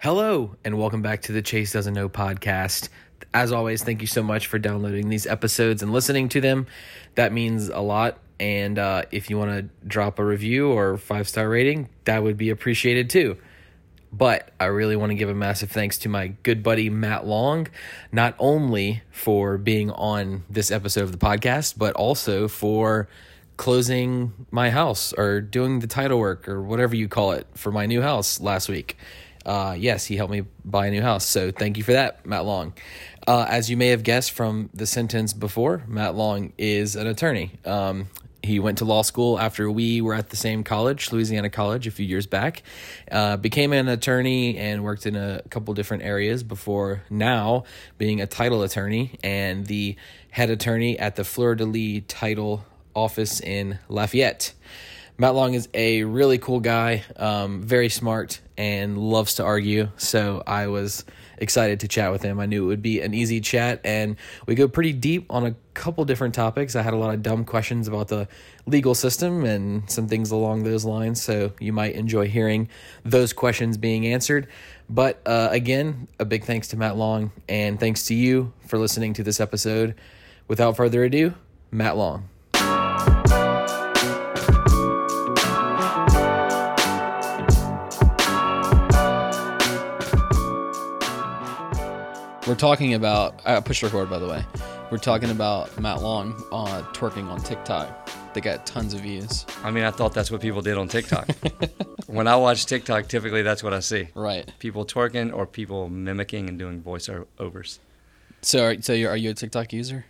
Hello, and welcome back to the Chase Doesn't Know podcast. As always, thank you so much for downloading these episodes and listening to them. That means a lot. And uh, if you want to drop a review or five star rating, that would be appreciated too. But I really want to give a massive thanks to my good buddy Matt Long, not only for being on this episode of the podcast, but also for closing my house or doing the title work or whatever you call it for my new house last week. Uh, yes, he helped me buy a new house. So thank you for that, Matt Long. Uh, as you may have guessed from the sentence before, Matt Long is an attorney. Um, he went to law school after we were at the same college, Louisiana College, a few years back. Uh, became an attorney and worked in a couple different areas before now being a title attorney and the head attorney at the Fleur de Lis title office in Lafayette. Matt Long is a really cool guy, um, very smart, and loves to argue. So I was excited to chat with him. I knew it would be an easy chat, and we go pretty deep on a couple different topics. I had a lot of dumb questions about the legal system and some things along those lines. So you might enjoy hearing those questions being answered. But uh, again, a big thanks to Matt Long, and thanks to you for listening to this episode. Without further ado, Matt Long. We're talking about. I pushed record, by the way. We're talking about Matt Long uh, twerking on TikTok. They got tons of views. I mean, I thought that's what people did on TikTok. when I watch TikTok, typically that's what I see. Right. People twerking or people mimicking and doing voiceovers. So, are, so you're, are you a TikTok user?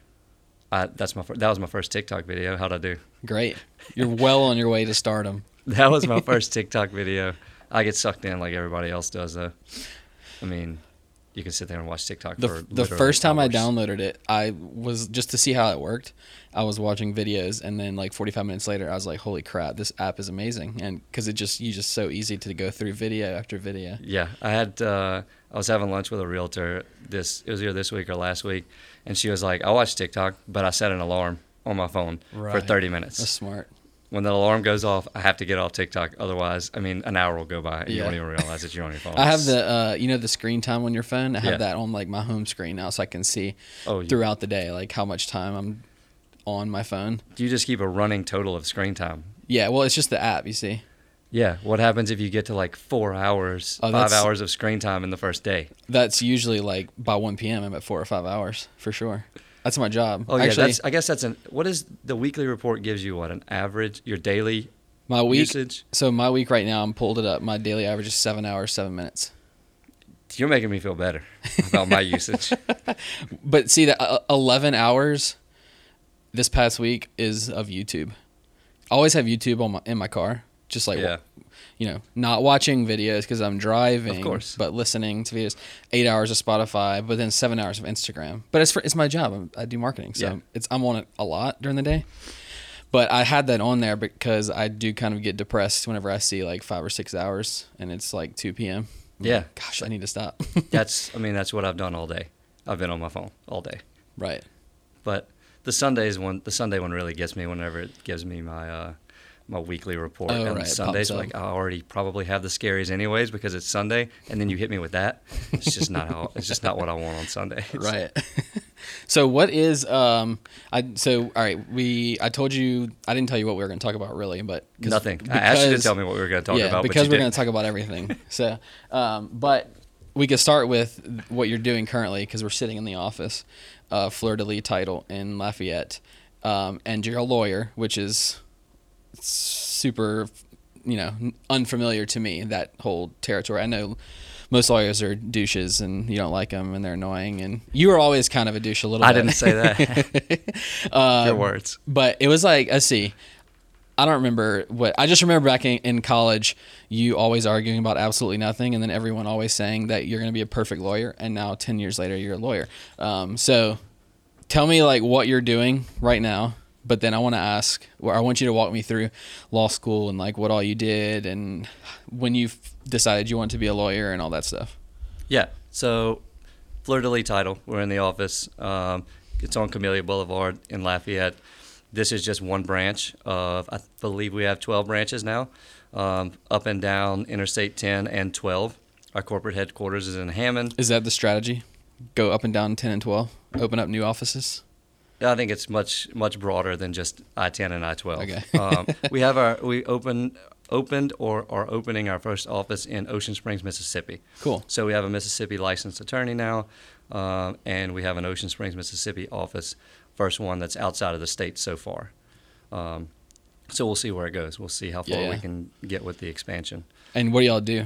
I, that's my that was my first TikTok video. How'd I do? Great. You're well on your way to stardom. That was my first TikTok video. I get sucked in like everybody else does, though. I mean, you can sit there and watch TikTok The, for the first time I downloaded it, I was just to see how it worked. I was watching videos, and then like 45 minutes later, I was like, "Holy crap, this app is amazing!" And because it just you just so easy to go through video after video. Yeah, I had uh, I was having lunch with a realtor this it was either this week or last week, and she was like, "I watch TikTok, but I set an alarm on my phone for 30 minutes. That's smart. When the alarm goes off, I have to get off TikTok. Otherwise, I mean, an hour will go by and you Yeah. won't even realize that you're on your phone. I have the uh, you know the screen time on your phone. I have Yeah. that on like my home screen now, so I can see Oh, throughout the day like how much time I'm on my phone. Do you just keep a running total of screen time. Yeah, well, it's just the app. You see. Yeah. What happens if you get to like four hours, Oh, five hours of screen time in the first day? That's usually like by 1 p.m. I'm at four or five hours for sure. That's my job. Oh yeah, Actually, that's. I guess that's an. What is the weekly report gives you? What an average your daily my week. usage? So my week right now, I'm pulled it up. My daily average is seven hours, seven minutes. You're making me feel better about my usage. But see that uh, 11 hours this past week is of YouTube. I always have YouTube on my in my car, just like Yeah. You know, not watching videos because I'm driving, Of course. but listening to videos. Eight hours of Spotify, but then seven hours of Instagram. But it's for, it's my job. I'm, I do marketing, so Yeah. it's I'm on it a lot during the day. But I had that on there because I do kind of get depressed whenever I see like five or six hours and it's like 2 p.m. I'm Yeah. like, Gosh, I need to stop. That's. I mean, that's what I've done all day. I've been on my phone all day. right. But the Sundays one, the Sunday one really gets me whenever it gives me my uh, my weekly report. Oh, and right, Sundays, like I already probably have the scaries anyways because it's Sunday, and then you hit me with that. It's just not how. It's just not what I want on Sunday. Right. so what is um I so all right, we I told you I didn't tell you what we were going to talk about really, but Nothing. I asked you to tell me what we were going to talk yeah, about, because we're going to talk about everything. so, um, but we could start with what you're doing currently because we're sitting in the office, uh, Fleur de Lis title in Lafayette, um, and you're a lawyer, which is super, you know, unfamiliar to me. That whole territory. I know most lawyers are douches and you don't like them and they're annoying, and you were always kind of a douche a little. Bit. I bit. didn't say that. Um, Your words. but it was like let's see i don't remember what i just remember back in, in college you always arguing about absolutely nothing and then everyone always saying that you're going to be a perfect lawyer and now 10 years later you're a lawyer um, so tell me like what you're doing right now but then i want to ask or i want you to walk me through law school and like what all you did and when you decided you wanted to be a lawyer and all that stuff Yeah. So, Fleur de Lis title. We're in the office. Um, it's on Camellia Boulevard in Lafayette. This is just one branch of, I believe we have 12 branches now, um, up and down Interstate 10 and 12. our corporate headquarters is in Hammond. Is that the strategy? Go up and down 10 and 12, open up new offices? I think it's much much broader than just I ten and I twelve. Okay. um, we have our we open opened or are opening our first office in Ocean Springs, Mississippi. Cool. So we have a Mississippi licensed attorney now, um, and we have an Ocean Springs, Mississippi office, first one that's outside of the state so far. Um, so we'll see where it goes. We'll see how far Yeah, we can get with the expansion. And what do y'all do?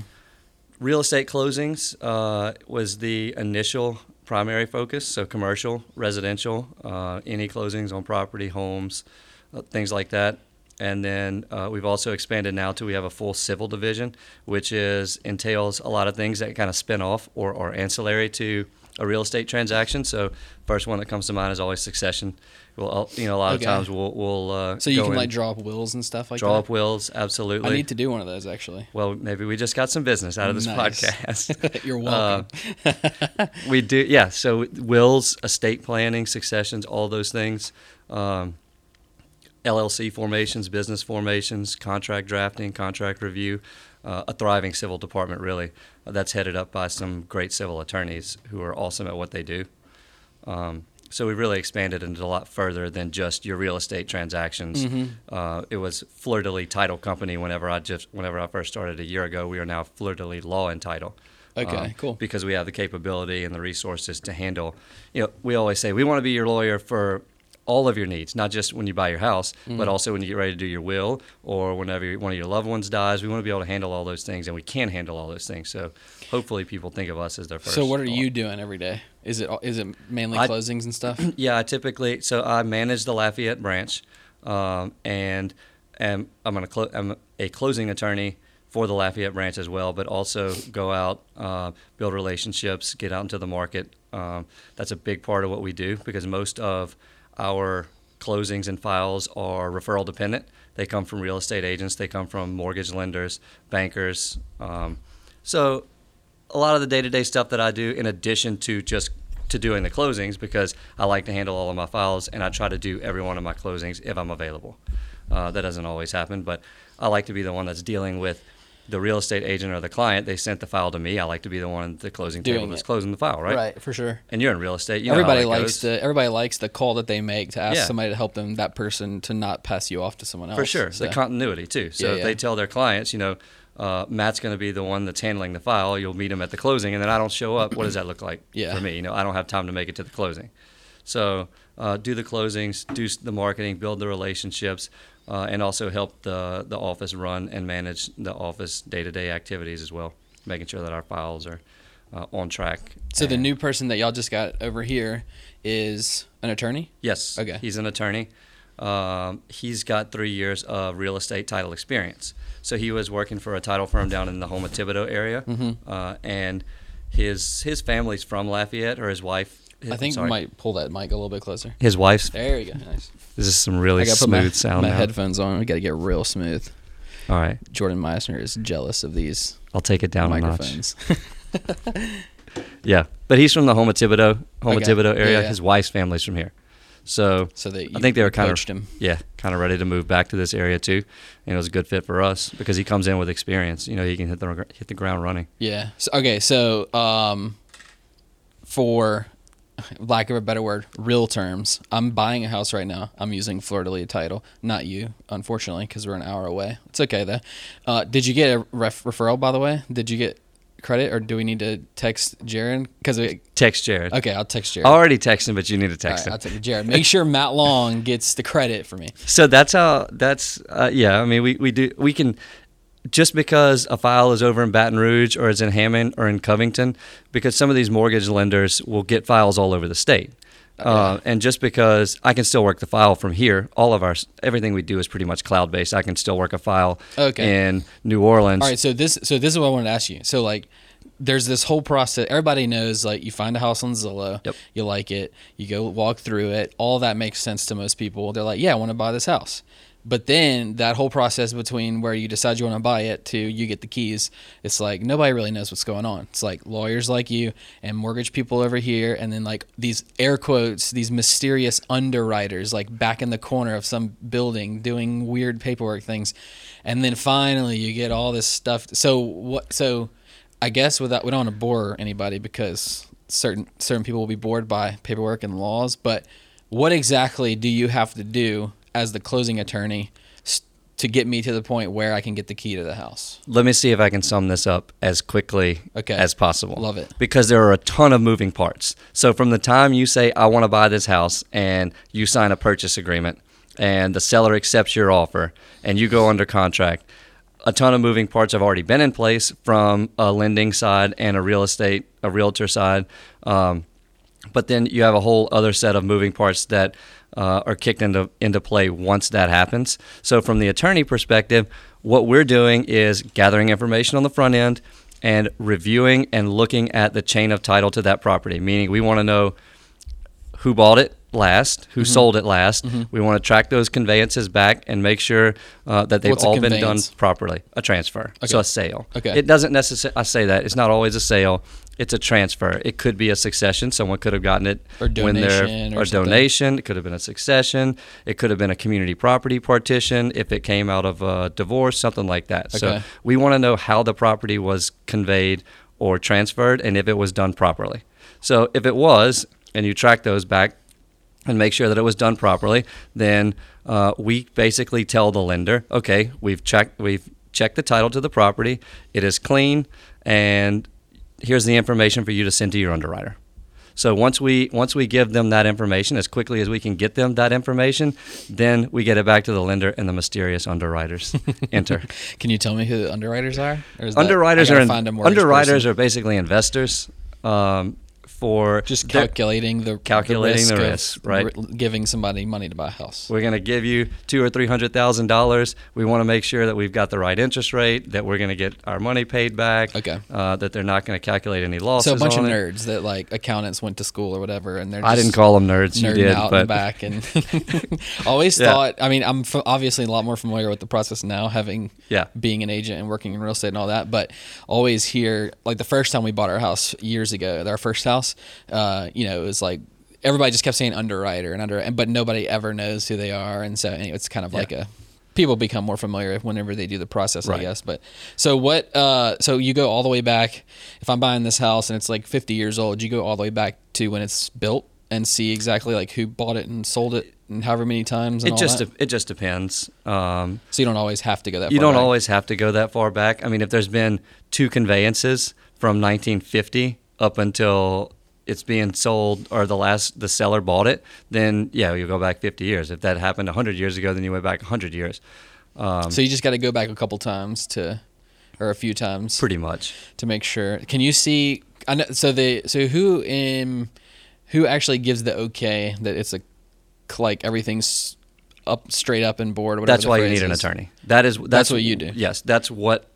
Real estate closings uh, was the initial primary focus. So commercial, residential, uh, any closings on property, homes, uh, things like that. And then uh, we've also expanded now to we have a full civil division, which is entails a lot of things that kind of spin off or are ancillary to a real estate transaction. So first one that comes to mind is always succession. Well, uh, you know, a lot Okay. of times we'll we'll uh, So you can like draw up wills and stuff like that. draw that? up wills. Absolutely. I need to do one of those actually. well, maybe we just got some business out of this Nice. podcast. You're Uh, welcome. we do, yeah. So wills, estate planning, successions, all those things. Um, LLC formations, business formations, contract drafting, contract review, uh, a thriving civil department, really. That's headed up by some great civil attorneys who are awesome at what they do. Um, so we really expanded into a lot further than just your real estate transactions. Mm-hmm. Uh, it was Fleur de Lis Title Company. Whenever I just, whenever I first started a year ago, we are now Fleur de Lis Law and Title. Okay, Um, cool. Because we have the capability and the resources to handle. You know, we always say we want to be your lawyer for all of your needs, not just when you buy your house, Mm. but also when you get ready to do your will or whenever one of your loved ones dies. We want to be able to handle all those things, and we can handle all those things. So hopefully, people think of us as their first. So what are law. you doing every day? Is it is it mainly I- closings and stuff? Yeah, I typically so I manage the Lafayette branch, um, and am I'm gonna clo- I'm a closing attorney for the Lafayette branch as well, but also go out, uh, build relationships, get out into the market. Um, that's a big part of what we do because most of our closings and files are referral dependent. They come from real estate agents, they come from mortgage lenders, bankers. Um, so a lot of the day-to-day stuff that I do in addition to just to doing the closings because I like to handle all of my files and I try to do every one of my closings if I'm available. Uh, that doesn't always happen, but I like to be the one that's dealing with the real estate agent or the client. They sent the file to me. I like to be the one at the closing table that's it. closing the file, right? Right, for sure. And you're in real estate. You everybody likes goes. the everybody likes the call that they make to ask Yeah. somebody to help them that person to not pass you off to someone else. For sure, So- the continuity too. So Yeah, if yeah. they tell their clients, you know, uh, Matt's going to be the one that's handling the file. You'll meet him at the closing, and then I don't show up. What does that look like Yeah. for me? You know, I don't have time to make it to the closing. So uh, do the closings, do the marketing, build the relationships, uh, and also help the the office run and manage the office day to day activities as well, making sure that our files are uh, on track. So the new person that y'all just got over here is an attorney. Yes. Okay. He's an attorney. Um, he's got three years of real estate title experience. So he was working for a title firm down in the Houma Thibodaux area, Mhm. uh, and his his family's from Lafayette, or his wife. I think sorry, you might pull that mic a little bit closer. his wife's. There you go. Nice. This is some really I got to smooth put my, sound. my now. headphones on. We got to get real smooth. All right, Jordan Meissner is jealous of these I'll take it down a notch. microphones. Yeah, but he's from the Houma Thibodaux, Houma Okay. Thibodaux area. Yeah, yeah. His wife's family's from here, so so they, I think they were kind of him. yeah, kind of ready to move back to this area too, and it was a good fit for us because he comes in with experience. You know, he can hit the hit the ground running. Yeah. So, okay. So, um, for lack of a better word, real terms, I'm buying a house right now. I'm using de Lis title, not you, unfortunately, because we're an hour away. It's okay though. Uh, did you get a ref- referral, by the way? Did you get credit, or do we need to text Jared? Because Text Jared. okay, I'll text Jared. I already texted him, but you need to text right, I'll text Jared. Make sure Matt Long gets the credit for me. So that's how. That's uh, yeah. I mean, we we do we can. Just because a file is over in Baton Rouge or is in Hammond or in Covington, because some of these mortgage lenders will get files all over the state. Uh, and just because I can still work the file from here, all of our everything we do is pretty much cloud based. I can still work a file Okay. in New Orleans. All right, so this so this is what I wanted to ask you. So like there's this whole process. Everybody knows like you find a house on Zillow, Yep. you like it, you go walk through it. All that makes sense to most people. They're like, "Yeah, I want to buy this house." But then that whole process between where you decide you want to buy it to you get the keys, it's like nobody really knows what's going on. It's like lawyers like you and mortgage people over here, and then like these air quotes, these mysterious underwriters like back in the corner of some building doing weird paperwork things, and then finally you get all this stuff. So what? So I guess without we don't want to bore anybody because certain certain people will be bored by paperwork and laws. But what exactly do you have to do as the closing attorney to get me to the point where I can get the key to the house? Let me see if I can sum this up as quickly Okay. as possible. Love it. Because there are a ton of moving parts. So from the time you say I want to buy this house and you sign a purchase agreement and the seller accepts your offer and you go under contract, a ton of moving parts have already been in place from a lending side and a real estate, a realtor side. Um, but then you have a whole other set of moving parts that uh, are kicked into into play once that happens. So from the attorney perspective, what we're doing is gathering information on the front end and reviewing and looking at the chain of title to that property. Meaning, we want to know who bought it last, who Mm-hmm. sold it last. We want to track those conveyances back and make sure uh, that they've What's all been done properly. A transfer, so a sale. Okay. It doesn't necessarily. I say that it's not always a sale. It's a transfer. It could be a succession. Someone could have gotten it Or when they're donation or or donation. It could have been a succession. It could have been a community property partition if it came out of a divorce, something like that. So we want to know how the property was conveyed or transferred and if it was done properly. So if it was, and you track those back and make sure that it was done properly, then uh, we basically tell the lender, okay, we've checked we've checked the title to the property, it is clean, and here's the information for you to send to your underwriter. So once we once we give them that information as quickly as we can get them that information, then we get it back to the lender and the mysterious underwriters enter. Can you tell me who the underwriters are? Or is that- underwriters I are in- underwriters person? are basically investors um, for just calculating the Calculating the of risk, right. giving somebody money to buy a house. We're going to give you two or three hundred thousand dollars. We want to make sure that we've got the right interest rate, that we're going to get our money paid back. Okay. Uh, that they're not going to calculate any losses. So a bunch of it. nerds that like accountants went to school or whatever, and they're. I didn't call them nerds. You did, out in but the back, and always Yeah. thought. I mean, I'm f- obviously a lot more familiar with the process now, having Yeah. being an agent and working in real estate and all that. But always hear like the first time we bought our house years ago, our first house, uh, you know, it was like everybody just kept saying underwriter and under, but nobody ever knows who they are, and so anyway, it's kind of Yeah. like a people become more familiar whenever they do the process, I guess. But so what? Uh, so you go all the way back. If I'm buying this house and it's like 50 years old, you go all the way back to when it's built and see exactly like who bought it and sold it and however many times. And it all just de- it just depends. Um, so you don't always have to go that. you don't back. always have to go that far back. I mean, if there's been two conveyances from 1950 up until it's being sold or the last the seller bought it, then yeah, you go back 50 years. If that happened 100 years ago, then you went back 100 years. Um, So you just got to go back a couple times to, or a few times pretty much. to make sure. Can you see? I know. So the so who in who actually gives the okay that it's a like everything's up straight up and board. Whatever That's why you need an attorney. That is that's, That's what you do. Yes, that's what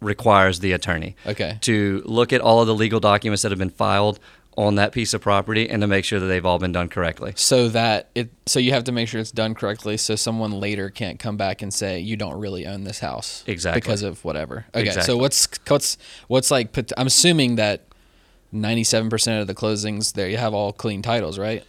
requires the attorney. Okay. To look at all of the legal documents that have been filed on that piece of property and to make sure that they've all been done correctly. So that it so you have to make sure it's done correctly, so someone later can't come back and say you don't really own this house Exactly. because of whatever. Okay, Exactly. so what's what's what's like? I'm assuming that 97 percent of the closings there you have all clean titles, right?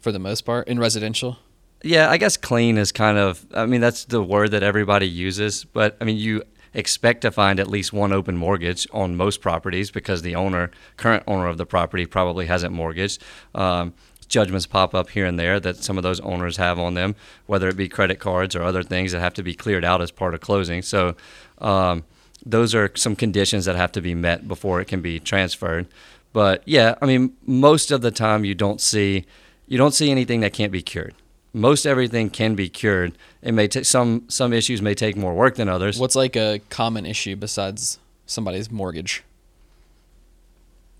For the most part in residential. Yeah, I guess clean is kind of I mean that's the word that everybody uses, but I mean you expect to find at least one open mortgage on most properties because the owner, current owner of the property probably hasn't mortgaged. Um, judgments pop up here and there that some of those owners have on them, whether it be credit cards or other things that have to be cleared out as part of closing. So um, those are some conditions that have to be met before it can be transferred. But yeah, I mean, most of the time you don't see you don't see anything that can't be cured. Most everything can be cured. It may take some some issues may take more work than others. What's like a common issue besides somebody's mortgage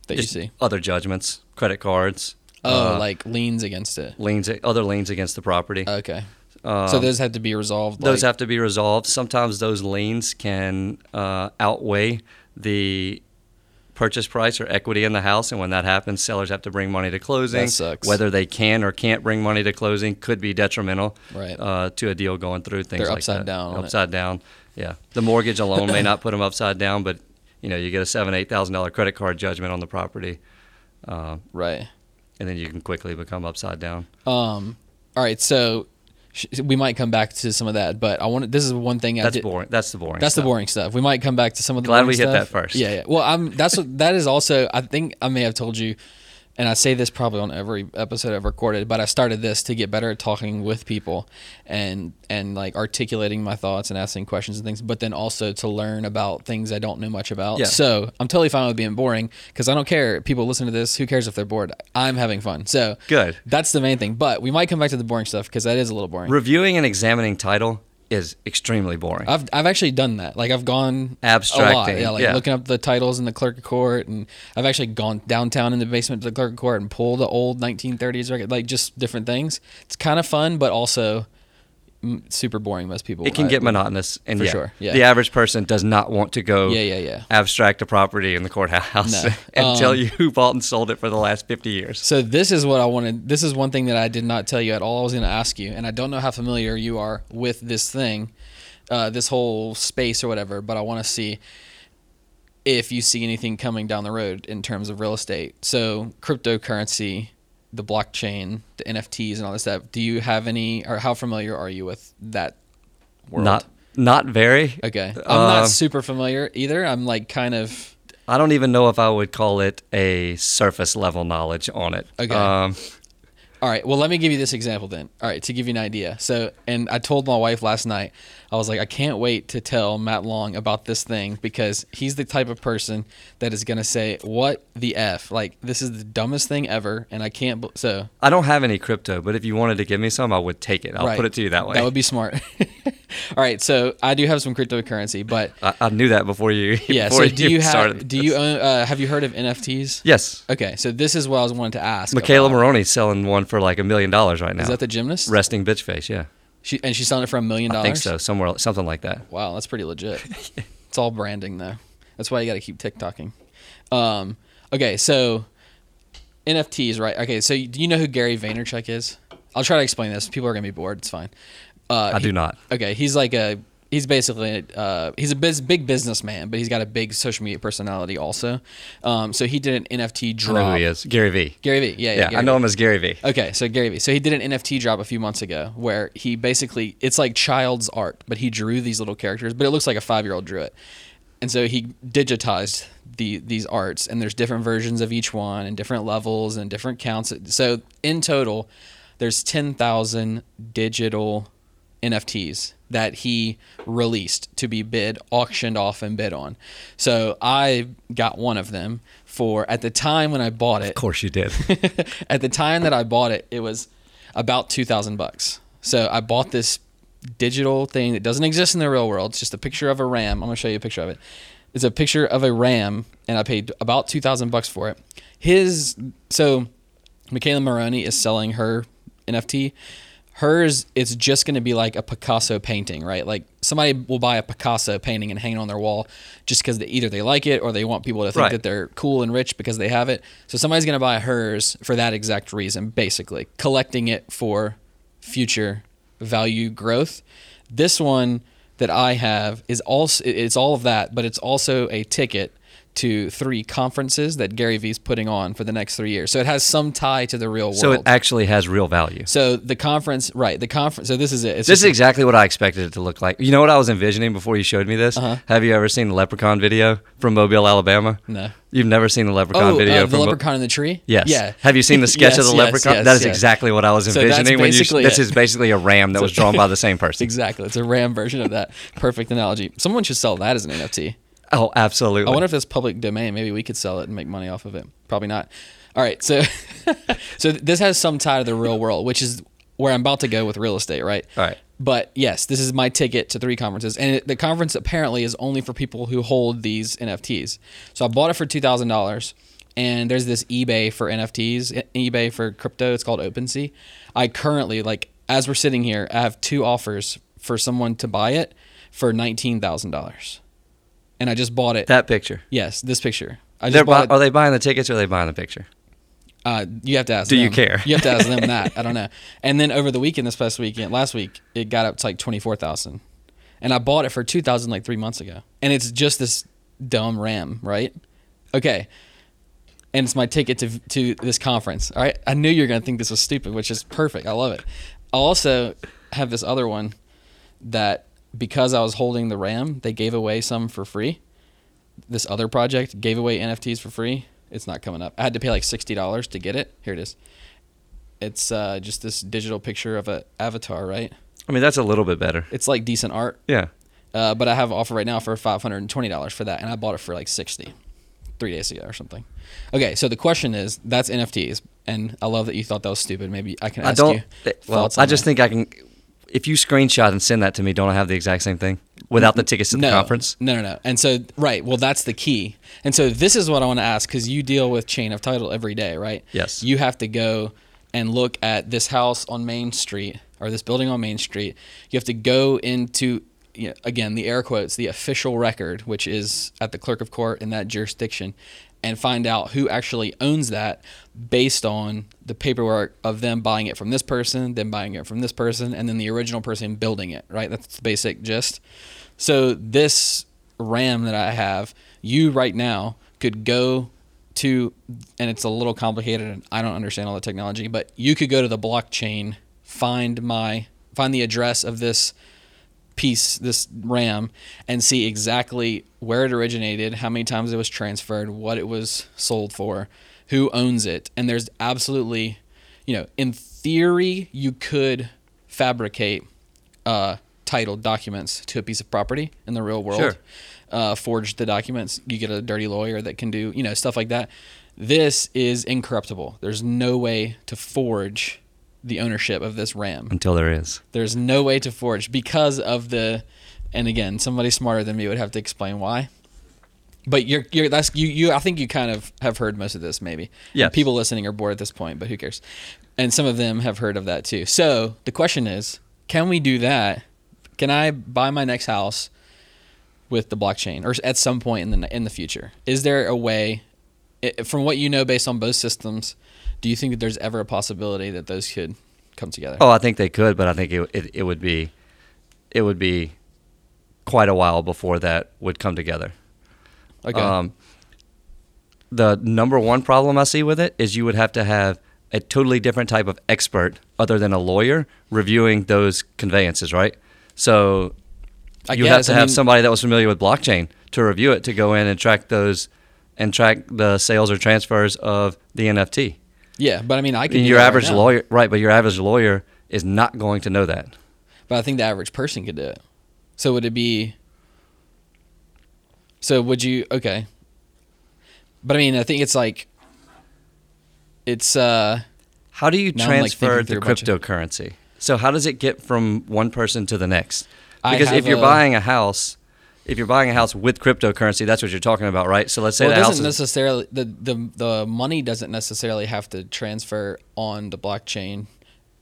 that Just you see? other judgments, credit cards, Oh, uh, like liens against it. liens, other liens against the property. Okay. Um, so those have to be resolved. those have to be resolved. Sometimes those liens can uh, outweigh the purchase price or equity in the house, and when that happens, sellers have to bring money to closing. That sucks. Whether they can or can't bring money to closing could be detrimental Right. uh, to a deal going through. Things They're like upside that. down. Upside down. Yeah. The mortgage alone may not put them upside down, but you know you get a seven eight thousand dollar credit card judgment on the property, uh, right. and then you can quickly become upside down. Um, all right, so we might come back to some of that, but I want this is one thing I That's boring. That's the boring. That's the boring stuff. We might come back to some of the. Glad we hit stuff. that first. Yeah, yeah. Well, I'm. That's what. That is also. I think I may have told you, and I say this probably on every episode I've recorded. But I started this to get better at talking with people, and and like articulating my thoughts and asking questions and things. But then also to learn about things I don't know much about. Yeah. So I'm totally fine with being boring because I don't care. People listen to this. Who cares if they're bored? I'm having fun. So Good. That's the main thing. But we might come back to the boring stuff because that is a little boring. Reviewing and examining title is extremely boring. I've I've actually done that. Like I've gone Abstracting, a lot. Yeah, like yeah. looking up the titles in the clerk of court, and I've actually gone downtown in the basement to the clerk of court and pulled the old 1930s record, like just different things. It's kind of fun, but also super boring. Most people it can I- get monotonous, and For yeah, sure, yeah. the average person does not want to go Yeah, yeah, yeah. abstract a property in the courthouse No. and Um, tell you who bought and sold it for the last 50 years. So this is what I wanted. This is one thing that I did not tell you at all. I was going to ask you, and I don't know how familiar you are with this thing, uh, this whole space or whatever. But I want to see if you see anything coming down the road in terms of real estate. So cryptocurrency, the blockchain, the NFTs, and all this stuff. Do you have any, or how familiar are you with that world? Not not very. Okay, I'm Um, not super familiar either. I'm like kind of I don't even know if I would call it a surface level knowledge on it. Okay. Um, All right. Well, let me give you this example then. All right, to give you an idea. So, and I told my wife last night, I was like, I can't wait to tell Matt Long about this thing because he's the type of person that is going to say, What the F? Like, this is the dumbest thing ever. And I can't. bel so, I don't have any crypto, but if you wanted to give me some, I would take it. I'll right. put it to you that way. That would be smart. All right. So, I do have some cryptocurrency, but I, I knew that before you. yeah. before So, do you started have, do you own, uh, have you heard of NFTs? Yes. Okay. So, this is what I was wanting to ask. McKayla about. Maroney's selling one for like a million dollars right now. Is that the gymnast? resting bitch face? Yeah, She, and she's selling it for a million dollars. I think so. Somewhere, something like that. Wow, that's pretty legit. it's all branding though. That's why you got to keep TikToking. Um, okay, so NFTs, right? Okay, so do you know who Gary Vaynerchuk is? I'll try to explain this. People are gonna be bored. It's fine. Uh, I he- do not. Okay, he's like a he's basically uh, he's a biz, big businessman, but he's got a big social media personality also. Um, so he did an NFT I drop. know who he is. Gary V. Gary Vee, yeah, yeah, Yeah, I know Vee. him as Gary V. Okay, so Gary Vee. So he did an NFT drop a few months ago where he basically it's like child's art, but he drew these little characters, but it looks like a five year old drew it. And so he digitized the these arts and there's different versions of each one and different levels and different counts. So in total, there's ten thousand digital NFTs that he released to be bid, auctioned off, and bid on. So I got one of them for at the time when I bought it. Of course you did. at the time that I bought it, it was about two thousand bucks. So I bought this digital thing that doesn't exist in the real world. It's just a picture of a ram. I'm gonna show you a picture of it. It's a picture of a ram, and I paid about two thousand bucks for it. His so McKayla Maroney is selling her NFT. Hers, it's just going to be like a Picasso painting, right? Like somebody will buy a Picasso painting and hang it on their wall just because they, either they like it or they want people to think Right. that they're cool and rich because they have it. So somebody's going to buy hers for that exact reason, basically collecting it for future value growth. This one that I have is also it's all of that, but it's also a ticket to three conferences that Gary Vee's putting on for the next three years. So it has some tie to the real world. so it actually has real value. So the conference, right? The conference. So this is it. It's This is exactly what I expected it to look like. You know what I was envisioning before you showed me this? Uh-huh. Have you ever seen the Leprechaun video from Mobile, Alabama? no. You've never seen the Leprechaun Oh, video uh, the from Mo- leprechaun in the tree. Yes. Yeah. Have you seen the sketch of the yes, leprechaun? yes, that is yes. exactly what I was So envisioning when you. This it. is basically a ram that was drawn by the same person. Exactly. It's a RAM version of that. Perfect analogy. Someone should sell that as an NFT. Oh, absolutely. I wonder if it's public domain. Maybe we could sell it and make money off of it. Probably not. All right. So, so this has some tie to the real world, which is where I'm about to go with real estate, right? All right. But yes, this is my ticket to three conferences, and it, the conference apparently is only for people who hold these NFTs. So I bought it for two thousand dollars, and there's this eBay for NFTs, eBay for crypto. It's called OpenSea. I currently, like, as we're sitting here, I have two offers for someone to buy it for nineteen thousand dollars, and I just bought it. that picture. yes, this picture. I They're just bought bu- it. are they buying the tickets or are they buying the picture? Uh, you have to ask. Do you care? You have to ask them that. I don't know. And then over the weekend, this past weekend, last week, it got up to like twenty four thousand, and I bought it for two thousand like three months ago. And it's just this dumb RAM, right? Okay. And it's my ticket to to this conference. All right. I knew you were gonna think this was stupid, which is perfect. I love it. I also have this other one that because I was holding the RAM, they gave away some for free. This other project gave away NFTs for free. It's not coming up. I had to pay like sixty dollars to get it. Here it is. It's uh, just this digital picture of a avatar, right? I mean, that's a little bit better. It's like decent art. Yeah. Uh, but I have an offer right now for five hundred and twenty dollars for that, and I bought it for like sixty, three days ago or something. Okay, so the question is, that's NFTs, and I love that you thought that was stupid. Maybe I can I don't. you. Well, I just that. think I can. If you screenshot and send that to me, don't I have the exact same thing without the tickets to the conference? No, no, no. And so, right. Well, that's the key. And so, this is what I want to ask because you deal with chain of title every day, right? Yes. You have to go and look at this house on Main Street or this building on Main Street. You have to go into, you know, again, the air quotes, the official record, which is at the clerk of court in that jurisdiction, and find out who actually owns that based on the paperwork of them buying it from this person, then buying it from this person, and then the original person building it, right? That's the basic gist. So this RAM that I have, you right now could go to, and it's a little complicated, and I don't understand all the technology, but you could go to the blockchain, find my, find the address of this piece, this RAM, and see exactly where it originated, how many times it was transferred, what it was sold for, who owns it, and there's absolutely, you know, in theory, you could fabricate uh, titled documents to a piece of property in the real world. Sure. Uh, forge the documents. You get a dirty lawyer that can do, you know, stuff like that. This is incorruptible. There's no way to forge the ownership of this RAM. Until there is. There's no way to forge because of the, and again, somebody smarter than me would have to explain why. But you're you're that's you you I think you kind of have heard most of this maybe. Yes. And People listening are bored at this point, but who cares? And some of them have heard of that too. So the question is, can we do that? Can I buy my next house with the blockchain, or at some point in the in the future? Is there a way, from what you know, based on both systems, do you think that there's ever a possibility that those could come together? Oh, I think they could, but I think it, it, it would be, it would be quite a while before that would come together. Okay. Um, the number one problem I see with it is you would have to have a totally different type of expert other than a lawyer reviewing those conveyances, right? So I you have to I have mean- somebody that was familiar with blockchain to review it to go in and track those and track the sales or transfers of the NFT. Yeah, but I mean, I can. do your right average now. lawyer, right? But your average lawyer is not going to know that. But I think the average person could do it. So would it be? So would you? Okay. But I mean, I think it's like. It's uh. How do you Now I'm, like, transfer thinking the through a bunch of- cryptocurrency? So how does it get from one person to the next? I Because if have you're a- buying a house, if you're buying a house with cryptocurrency, that's what you're talking about, right? So let's say Well, it the house doesn't is necessarily the, the the money doesn't necessarily have to transfer on the blockchain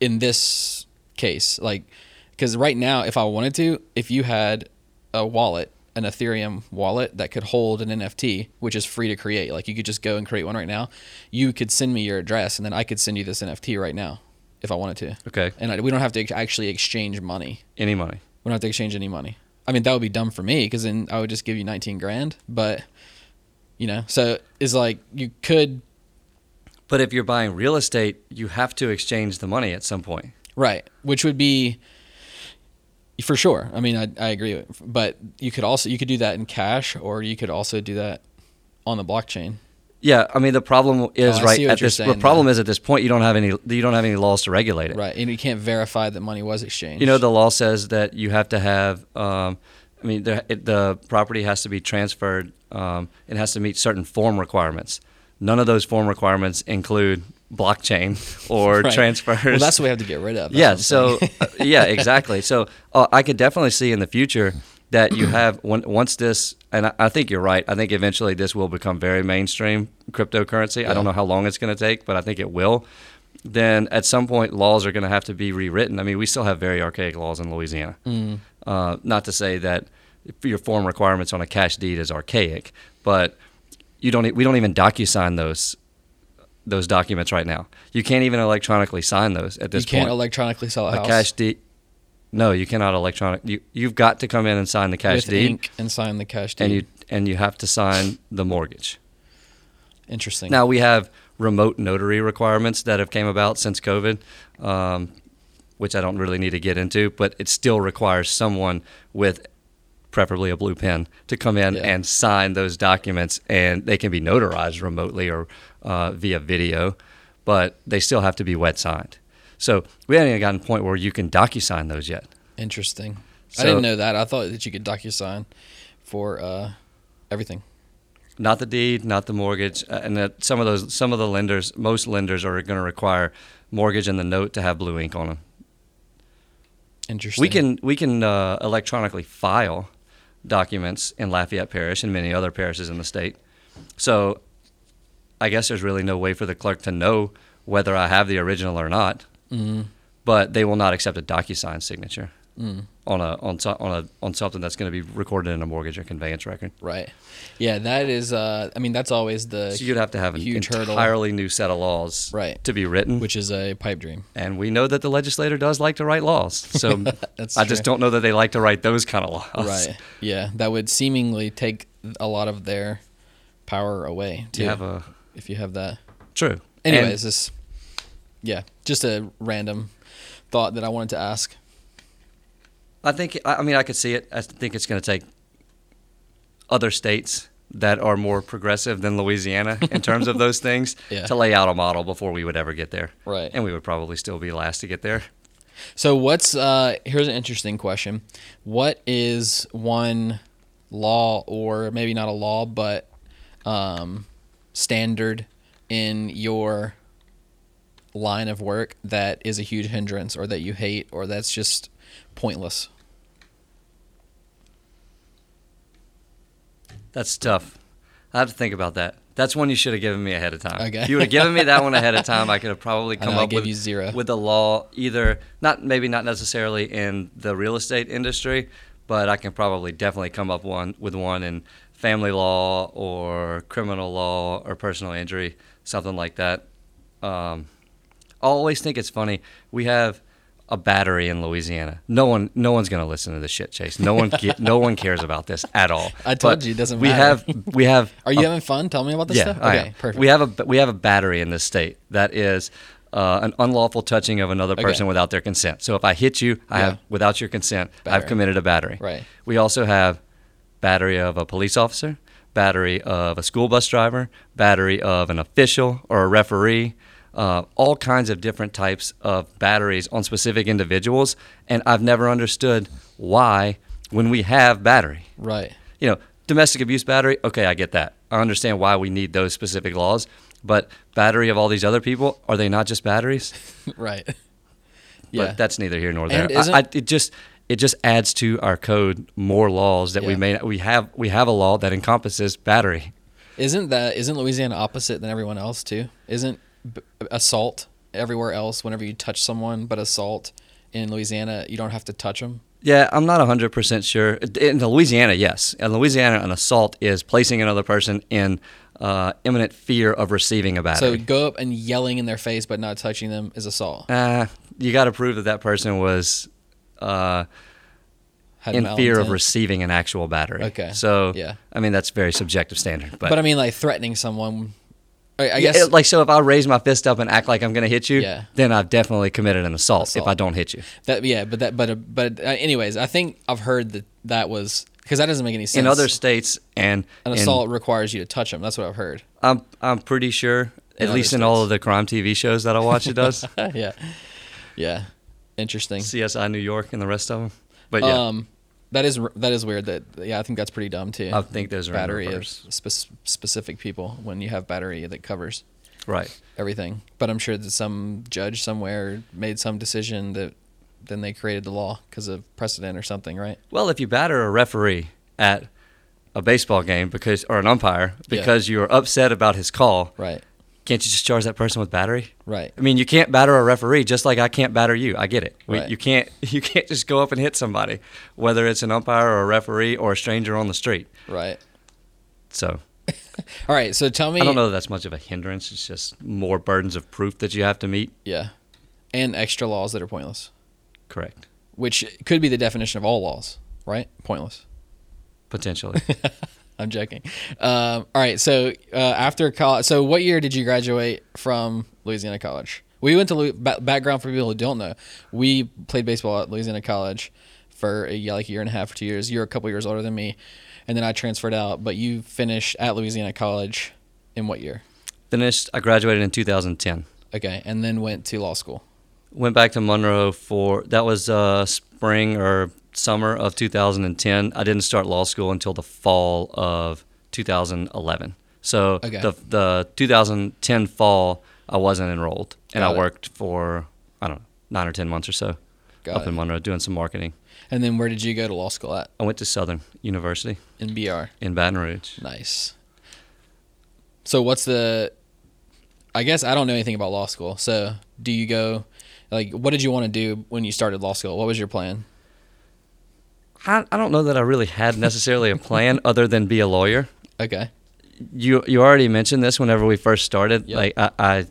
in this case like because right now if i wanted to if you had a wallet an ethereum wallet that could hold an nft which is free to create like you could just go and create one right now you could send me your address and then i could send you this nft right now if i wanted to okay, and I, we don't have to actually exchange money any money. we don't have to exchange any money. I mean, that would be dumb for me because then I would just give you 19 grand. But, you know, so it's like you could, But if you're buying real estate, you have to exchange the money at some point. right, which would be for sure. I mean, I, I agree. With, but you could also, you could do that in cash or you could also do that on the blockchain. Yeah, I mean the problem is Oh, right at this. The problem is at this point you don't have any you don't have any laws to regulate it. Right. And you can't verify that money was exchanged. You know the law says that you have to have. Um, I mean the it, the property has to be transferred. Um, it has to meet certain form requirements. None of those form requirements include blockchain or Right. transfers. Well, that's what we have to get rid of. Yeah. So uh, yeah, exactly. So uh, I could definitely see in the future that you have when, once this, and I, I think you're right. I think eventually this will become very mainstream cryptocurrency. I don't know how long it's going to take, but I think it will. Then at some point, laws are going to have to be rewritten. I mean, we still have very archaic laws in Louisiana. Mm. Uh, not to say that your form requirements on a cash deed is archaic, but you don't. We don't even docu-sign those those documents right now. You can't even electronically sign those at this point. you can't point electronically sell a, a house cash deed. No, you cannot electronic. You you've got to come in and sign the cash with deed, ink and sign the cash deed. and you and you have to sign the mortgage. Interesting. Now we have remote notary requirements that have came about since COVID, um, which I don't really need to get into, but it still requires someone with preferably a blue pen to come in Yeah. and sign those documents, and they can be notarized remotely or uh, via video, but they still have to be wet signed. So we haven't even gotten to the point where you can DocuSign those yet. Interesting. I didn't know that. I thought that you could DocuSign for uh, everything. Not the deed, not the mortgage, uh, and that some of those, some of the lenders, most lenders are going to require mortgage and the note to have blue ink on them. Interesting. We can we can uh, electronically file documents in Lafayette Parish and many other parishes in the state. So I guess there's really no way for the clerk to know whether I have the original or not. Mhm. But they will not accept a DocuSign signature Mm. on a on so- on a on something that's going to be recorded in a mortgage or conveyance record. Right. Yeah, that is. Uh, I mean, that's always the So you'd have to have an huge hurdle. entirely new set of laws Right. to be written. which is a pipe dream. and we know that the legislator does like to write laws. So That's I just don't know that they like to write those kind of laws. Right. Yeah, that would seemingly take a lot of their power away too. You have a if you have that. true. Anyways, this. Yeah, just a random thought that I wanted to ask. I think I I mean I could see it. I think it's going to take other states that are more progressive than Louisiana in terms of those things Yeah. to lay out a model before we would ever get there. Right. And we would probably still be last to get there. So what's uh here's an interesting question. What is one law or maybe not a law but um standard in your line of work that is a huge hindrance or that you hate or that's just pointless? That's tough. I have to think about that. That's one you should have given me ahead of time. Okay. If you would have given me that one ahead of time, I could have probably come up with you zero. with a law either not maybe not necessarily in the real estate industry, but I can probably definitely come up one with one in family law or criminal law or personal injury, something like that. Um, I always think it's funny. We have a battery in Louisiana. No one, no one's going to listen to this shit, Chase. No one, ca- no one cares about this at all. I told But you, it doesn't we matter. have, we have. Are you a- having fun? Tell me about this yeah, stuff. Okay, perfect. We have a we have a battery in this state that is uh, an unlawful touching of another Okay. person without their consent. So if I hit you, I Yeah. have without your consent, Battery. I've committed a battery. Right. We also have battery of a police officer, battery of a school bus driver, battery of an official or a referee. Uh, all kinds of different types of batteries on specific individuals, and I've never understood why when we have battery right. you know, domestic abuse battery, okay, I get that. I understand why we need those specific laws. But battery of all these other people, are they not just batteries? right. But Yeah. that's neither here nor there. I- I, it just it just adds to our code more laws that we may we have we have a law that encompasses battery. Isn't that isn't Louisiana opposite than everyone else too? Isn't b- assault everywhere else whenever you touch someone, but assault in Louisiana you don't have to touch them? Yeah, I'm not 100% sure. In Louisiana, yes. In Louisiana, an assault is placing another person in uh, imminent fear of receiving a battery. So go up and yelling in their face but not touching them is assault. uh, you got to prove that that person was uh, in fear of receiving an actual battery. Okay. So Yeah. I mean that's very subjective standard. But, But, I mean, like threatening someone. I, I Yeah, guess. like so if I raise my fist up and act like I'm going to hit you, Yeah. then I've definitely committed an assault, if I don't hit you. that yeah, but that but but uh, anyways, I think I've heard that that was because that doesn't make any sense. In other states and an assault requires you to touch them. That's what I've heard. I'm I'm pretty sure at least in all of the crime TV shows that I watch it does. yeah, yeah, interesting. CSI New York and the rest of them. But yeah, Um, that is that is weird. That yeah, I think that's pretty dumb too. I think there's battery of spe- specific people when you have battery that covers right. everything. But I'm sure that some judge somewhere made some decision that then they created the law because of precedent or something, right? Well, if you batter a referee at a baseball game because or an umpire Yeah. because you are upset about his call, Right, can't you just charge that person with battery? right, I mean, you can't batter a referee just like I can't batter you. I get it. We, Right. You can't you can't just go up and hit somebody, whether it's an umpire or a referee or a stranger on the street. right. So All right, so tell me. I don't know that that's much of a hindrance. It's just more burdens of proof that you have to meet. Yeah, and extra laws that are pointless, Correct. which could be the definition of all laws, right? Pointless. Potentially. I'm joking. Um, all right, so uh, after college, so what year did you graduate from Louisiana College? We went to Louis- ba- background for people who don't know. We played baseball at Louisiana College for a, yeah, like a year and a half or two years. You're a couple years older than me, and then I transferred out. But you finished at Louisiana College in what year? Finished. I graduated in 2010. Okay, and then went to law school. Went back to Monroe for that was uh, spring or summer of 2010. I didn't start law school until the fall of 2011. So Okay. the the 2010 fall, I wasn't enrolled, and Got I it. worked for I don't know nine or ten months or so Got up it. in Monroe doing some marketing. And then where did you go to law school at? I went to Southern University In BR. in Baton Rouge. Nice. So what's the I guess I don't know anything about law school. So do you go like what did you want to do when you started law school? What was your plan? I, I don't know that I really had necessarily a plan other than be a lawyer. Okay. you you already mentioned this whenever we first started. Yep. Like I, I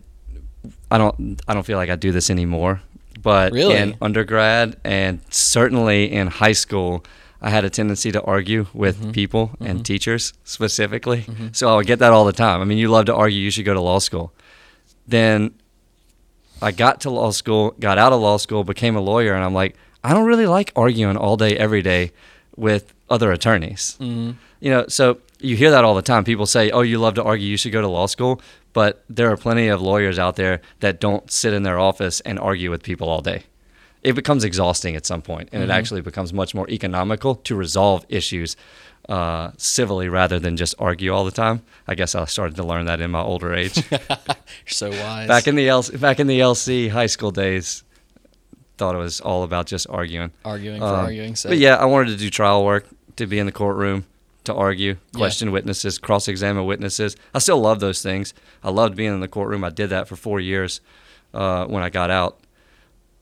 I don't I don't feel like I do this anymore. But Really? in undergrad and certainly in high school, I had a tendency to argue with Mm-hmm. people and teachers specifically. So I would get that all the time. I mean, you love to argue, you should go to law school. Then I got to law school, got out of law school, became a lawyer, and I'm like, I don't really like arguing all day, every day with other attorneys. Mhm. You know, so you hear that all the time. People say, "Oh, you love to argue, you should go to law school." But there are plenty of lawyers out there that don't sit in their office and argue with people all day. It becomes exhausting at some point, and it actually becomes much more economical to resolve issues uh, civilly rather than just argue all the time. I guess I started to learn that in my older age. You're so wise. back in the L- back in the LC high school days, thought it was all about just arguing. arguing for Um, arguing sake. But yeah, I wanted to do trial work, to be in the courtroom, to argue, question witnesses, cross examine witnesses. I still love those things. I loved being in the courtroom. I did that for four years uh, when I got out.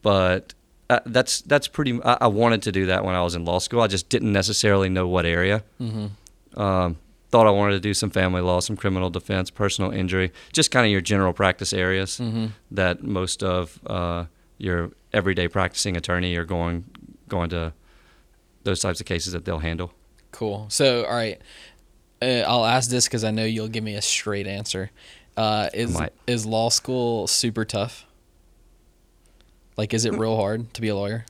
But uh, that's that's pretty. I, I wanted to do that when I was in law school. I just didn't necessarily know what area. Mm-hmm. Um, thought I wanted to do some family law, some criminal defense, personal injury, just kind of your general practice areas Mm-hmm. that most of uh, your everyday practicing attorney are going going to those types of cases that they'll handle. Cool. So, all right, uh, I'll ask this because I know you'll give me a straight answer. Uh, is is law school super tough? Like, is it real hard to be a lawyer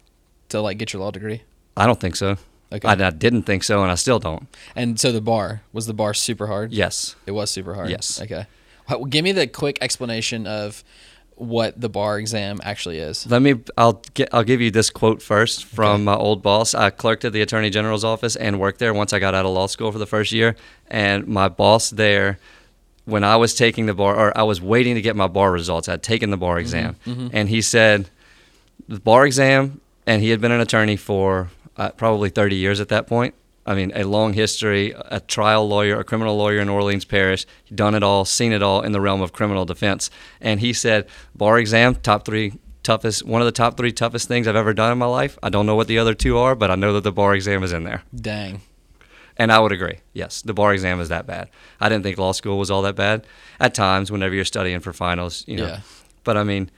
to like get your law degree? I don't think so. Okay. I, I didn't think so, and I still don't. and so the bar was the bar super hard. Yes. It was super hard. Yes. Okay. Well, give me the quick explanation of what the bar exam actually is. Let me. I'll get. I'll give you this quote first from my old boss. I clerked at the attorney general's office and worked there once I got out of law school for the first year. And my boss there, when I was taking the bar, or I was waiting to get my bar results, I'd taken the bar exam, and he said, the bar exam, and he had been an attorney for uh, probably 30 years at that point. I mean, a long history, a trial lawyer, a criminal lawyer in Orleans Parish, done it all, seen it all in the realm of criminal defense. And he said, bar exam, top three toughest, one of the top three toughest things I've ever done in my life. I don't know what the other two are, but I know that the bar exam is in there. Dang. And I would agree. Yes, the bar exam is that bad. I didn't think law school was all that bad. At times, whenever you're studying for finals, you know. Yeah. But I mean,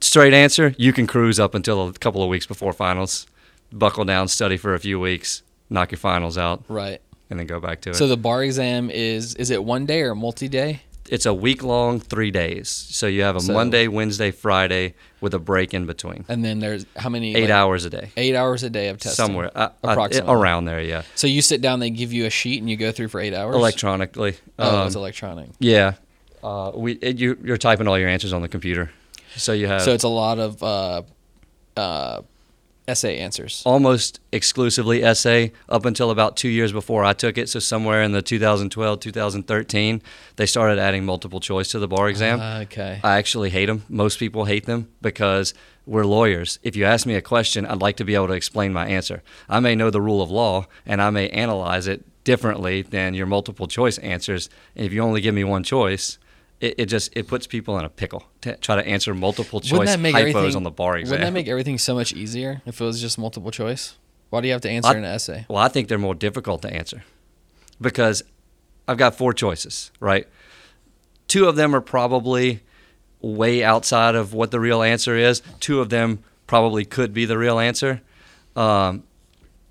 straight answer: you can cruise up until a couple of weeks before finals, buckle down, study for a few weeks, knock your finals out, Right. and then go back to it. So the bar exam is is it one day or multi day? it's a week long, three days. So you have a So- Monday, Wednesday, Friday with a break in between. And then there's how many? Eight like, hours a day, Eight hours a day of testing. somewhere uh, uh, approximately. around there. Yeah, So you sit down, they give you a sheet, and you go through for eight hours. electronically. Oh, Um, it's electronic. Yeah, uh, we it, you you're typing all your answers on the computer, so you have So it's a lot of uh, uh, essay answers. almost exclusively essay up until about two years before I took it. So somewhere in the 2012 2013, they started adding multiple choice to the bar exam. Ah, okay. I actually hate them. Most people hate them because we're lawyers. If you ask me a question, I'd like to be able to explain my answer. I may know the rule of law and I may analyze it differently than your multiple choice answers. And if you only give me one choice, it, it just it puts people in a pickle to try to answer multiple choice Wouldn't that make hypos on the bar exam. Wouldn't that make everything so much easier if it was just multiple choice? Why do you have to answer I- an essay? Well, I think they're more difficult to answer because I've got four choices, right? Two of them are probably way outside of what the real answer is. Two of them probably could be the real answer. Um,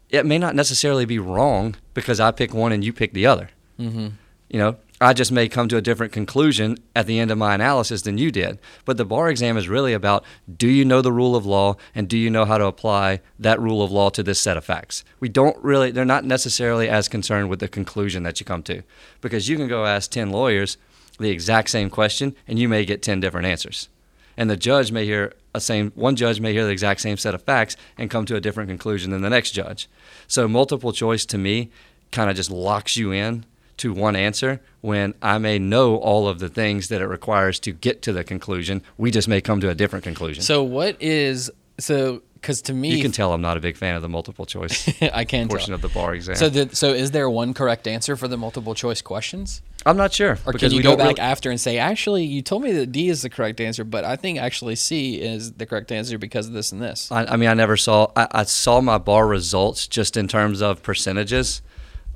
it may not necessarily be wrong because I pick one and you pick the other. Mm-hmm. You know, I just may come to a different conclusion at the end of my analysis than you did. But the bar exam is really about do you know the rule of law and do you know how to apply that rule of law to this set of facts? We don't really, they're not necessarily as concerned with the conclusion that you come to because you can go ask 10 lawyers the exact same question and you may get 10 different answers. And the judge may hear a same one judge may hear the exact same set of facts and come to a different conclusion than the next judge. So multiple choice to me kind of just locks you in to one answer when I may know all of the things that it requires to get to the conclusion. We just may come to a different conclusion. So what is so? Because to me, you can tell I'm not a big fan of the multiple choice I can portion tell. of the bar exam. So, the, so is there one correct answer for the multiple choice questions, I'm not sure or because can you we go back really- after and say, actually, you told me that D is the correct answer, but I think actually C is the correct answer because of this and this. I, I mean, I never saw. I, I saw my bar results just in terms of percentages.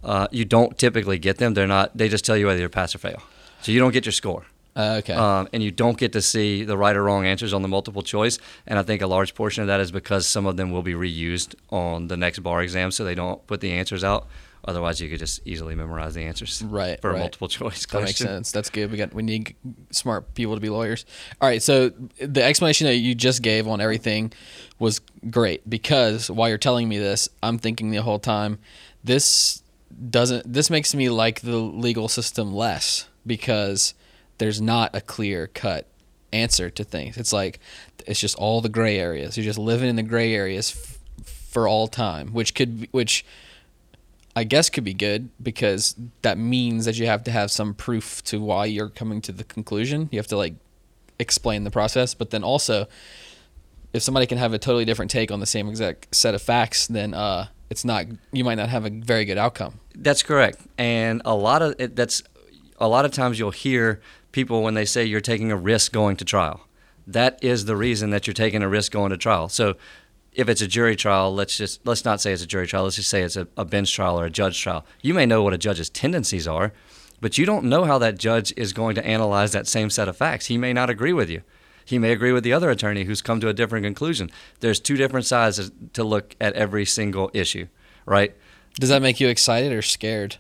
Uh, you don't typically get them. They're not. They just tell you whether you pass or fail. So you don't get your score. Uh, okay. um, and you don't get to see the right or wrong answers on the multiple choice. And I think a large portion of that is because some of them will be reused on the next bar exam, so they don't put the answers out. Otherwise, you could just easily memorize the answers Right, for a multiple choice That makes sense. That's good. We got we need smart people to be lawyers. All right. So the explanation that you just gave on everything was great because while you're telling me this, I'm thinking the whole time, this doesn't. This makes me like the legal system less because there's not a clear cut answer to things. It's like it's just all the gray areas. You're just living in the gray areas f- for all time, which could which I guess could be good because that means that you have to have some proof to why you're coming to the conclusion. You have to like explain the process, but then also if somebody can have a totally different take on the same exact set of facts, then uh, it's not you might not have a very good outcome. That's correct. And a lot of it, that's a lot of times you'll hear people when they say you're taking a risk going to trial. That is the reason that you're taking a risk going to trial. So if it's a jury trial, let's just let's not say it's a jury trial. Let's just say it's a, a bench trial or a judge trial. You may know what a judge's tendencies are, but you don't know how that judge is going to analyze that same set of facts. He may not agree with you. He may agree with the other attorney who's come to a different conclusion. There's two different sides to look at every single issue, right? Does that make you excited or scared?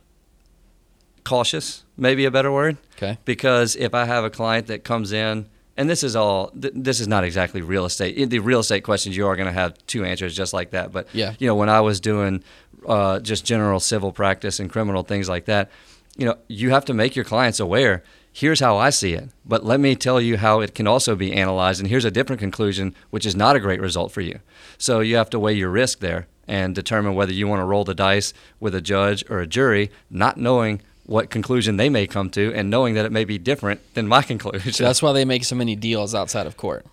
cautious, maybe a better word. Okay. Because if I have a client that comes in, and this is all, th- this is not exactly real estate. In the real estate questions, you are going to have two answers just like that. But Yeah. you know, when I was doing uh, just general civil practice and criminal things like that, you know, you have to make your clients aware. Here's how I see it, but let me tell you how it can also be analyzed. And here's a different conclusion, which is not a great result for you. So you have to weigh your risk there and determine whether you want to roll the dice with a judge or a jury, not knowing what conclusion they may come to and knowing that it may be different than my conclusion. So that's why they make so many deals outside of court.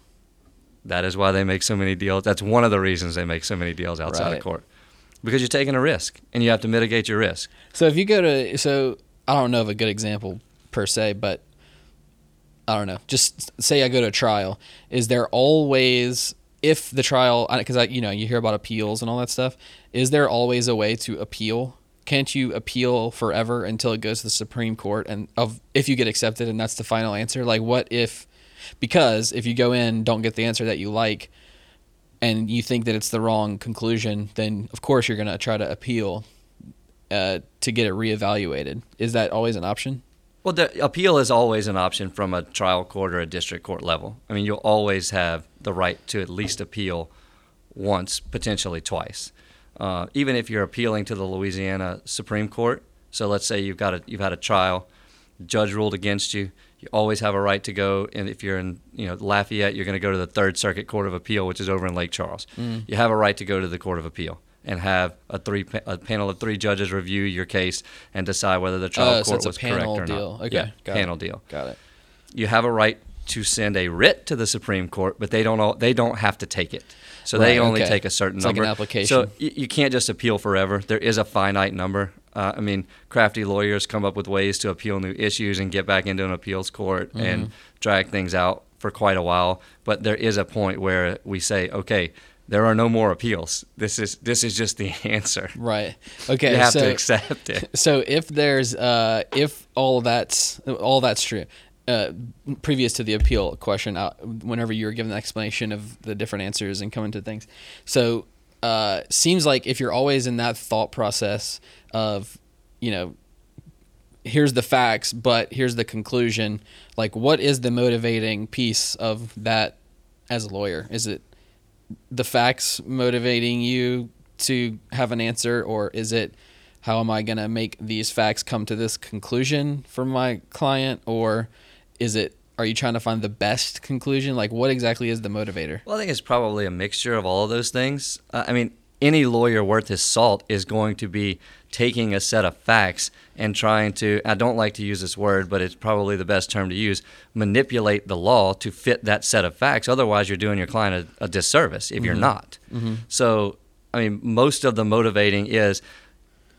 that is why they make so many deals. That's one of the reasons they make so many deals outside Right. of court. Because you're taking a risk and you have to mitigate your risk. So if you go to so I don't know of a good example per se, but I don't know. Just say I go to a trial. Is there always if the trial because I you know you hear about appeals and all that stuff. Is there always a way to appeal? Can't you appeal forever until it goes to the Supreme Court and of if you get accepted and that's the final answer? Like what if because if you go in don't get the answer that you like and you think that it's the wrong conclusion, then of course you're going to try to appeal uh, to get it reevaluated. Is that always an option? Well, the appeal is always an option from a trial court or a district court level. I mean, you'll always have the right to at least appeal once, potentially twice. Uh, even if you're appealing to the Louisiana Supreme Court, so let's say you've got a you've had a trial, judge ruled against you, you always have a right to go. And if you're in you know Lafayette, you're going to go to the Third Circuit Court of Appeal, which is over in Lake Charles. You have a right to go to the Court of Appeal and have a three a panel of three judges review your case and decide whether the trial Oh, court so was correct or deal. not. Okay, yeah, got it. panel deal. Got it. You have a right to send a writ to the Supreme Court, but they don't all, they don't have to take it. So they only okay. take a certain It's like number. an application. So y- you can't just appeal forever. There is a finite number. Uh, I mean, crafty lawyers come up with ways to appeal new issues and get back into an appeals court Mm-hmm. and drag things out for quite a while. But there is a point where we say, okay, there are no more appeals. This is this is just the answer. Right. Okay. you have so, to accept it. so if there's uh, if all that's all that's true, uh, previous to the appeal question, uh, whenever you were given the explanation of the different answers and coming to things, so uh, seems like if you're always in that thought process of, you know, here's the facts, but here's the conclusion. Like, what is the motivating piece of that as a lawyer? Is it the facts motivating you to have an answer, or is it how am I going to make these facts come to this conclusion for my client, or is it are you trying to find the best conclusion? Like, what exactly is the motivator? Well, I think it's probably a mixture of all of those things. Uh, I mean, any lawyer worth his salt is going to be taking a set of facts and trying to, I don't like to use this word, but it's probably the best term to use, manipulate the law to fit that set of facts. Otherwise, you're doing your client a, a disservice if you're mm-hmm. not. Mm-hmm. So, I mean, most of the motivating is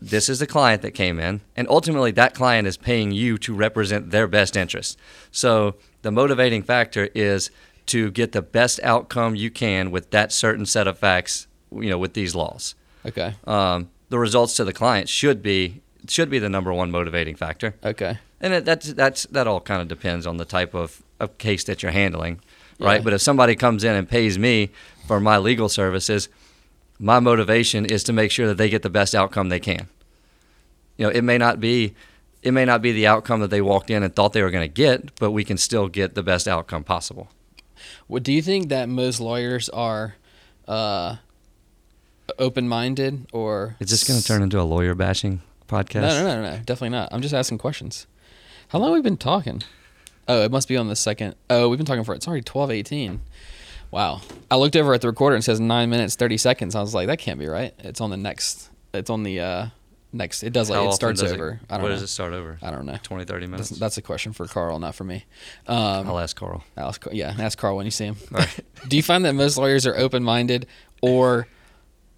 this is the client that came in, and ultimately that client is paying you to represent their best interests. So, the motivating factor is to get the best outcome you can with that certain set of facts, you know, with these laws Okay. um, the results to the client should be should be the number one motivating factor. Okay. And it, that's that's that all kind of depends on the type of, of case that you're handling, right? Yeah. But if somebody comes in and pays me for my legal services, my motivation is to make sure that they get the best outcome they can. You know, it may not be it may not be the outcome that they walked in and thought they were going to get, but we can still get the best outcome possible. What do you think that most lawyers are uh, open-minded or Is this going to turn into a lawyer bashing podcast? No, no, no, no, definitely not. I'm just asking questions. How long have we been talking? Oh, it must be on the second. Oh, we've been talking for it's already twelve eighteen. Wow. I looked over at the recorder and it says nine minutes thirty seconds. I was like, that can't be right. It's on the next. It's on the uh next. It does like How it starts over. I don't what know. does it start over? I don't know. 20, 30 minutes? That's, that's a question for Carl, not for me. Um, I'll ask Carl. ask, yeah, ask Carl when you see him. All right. Do you find that most lawyers are open-minded or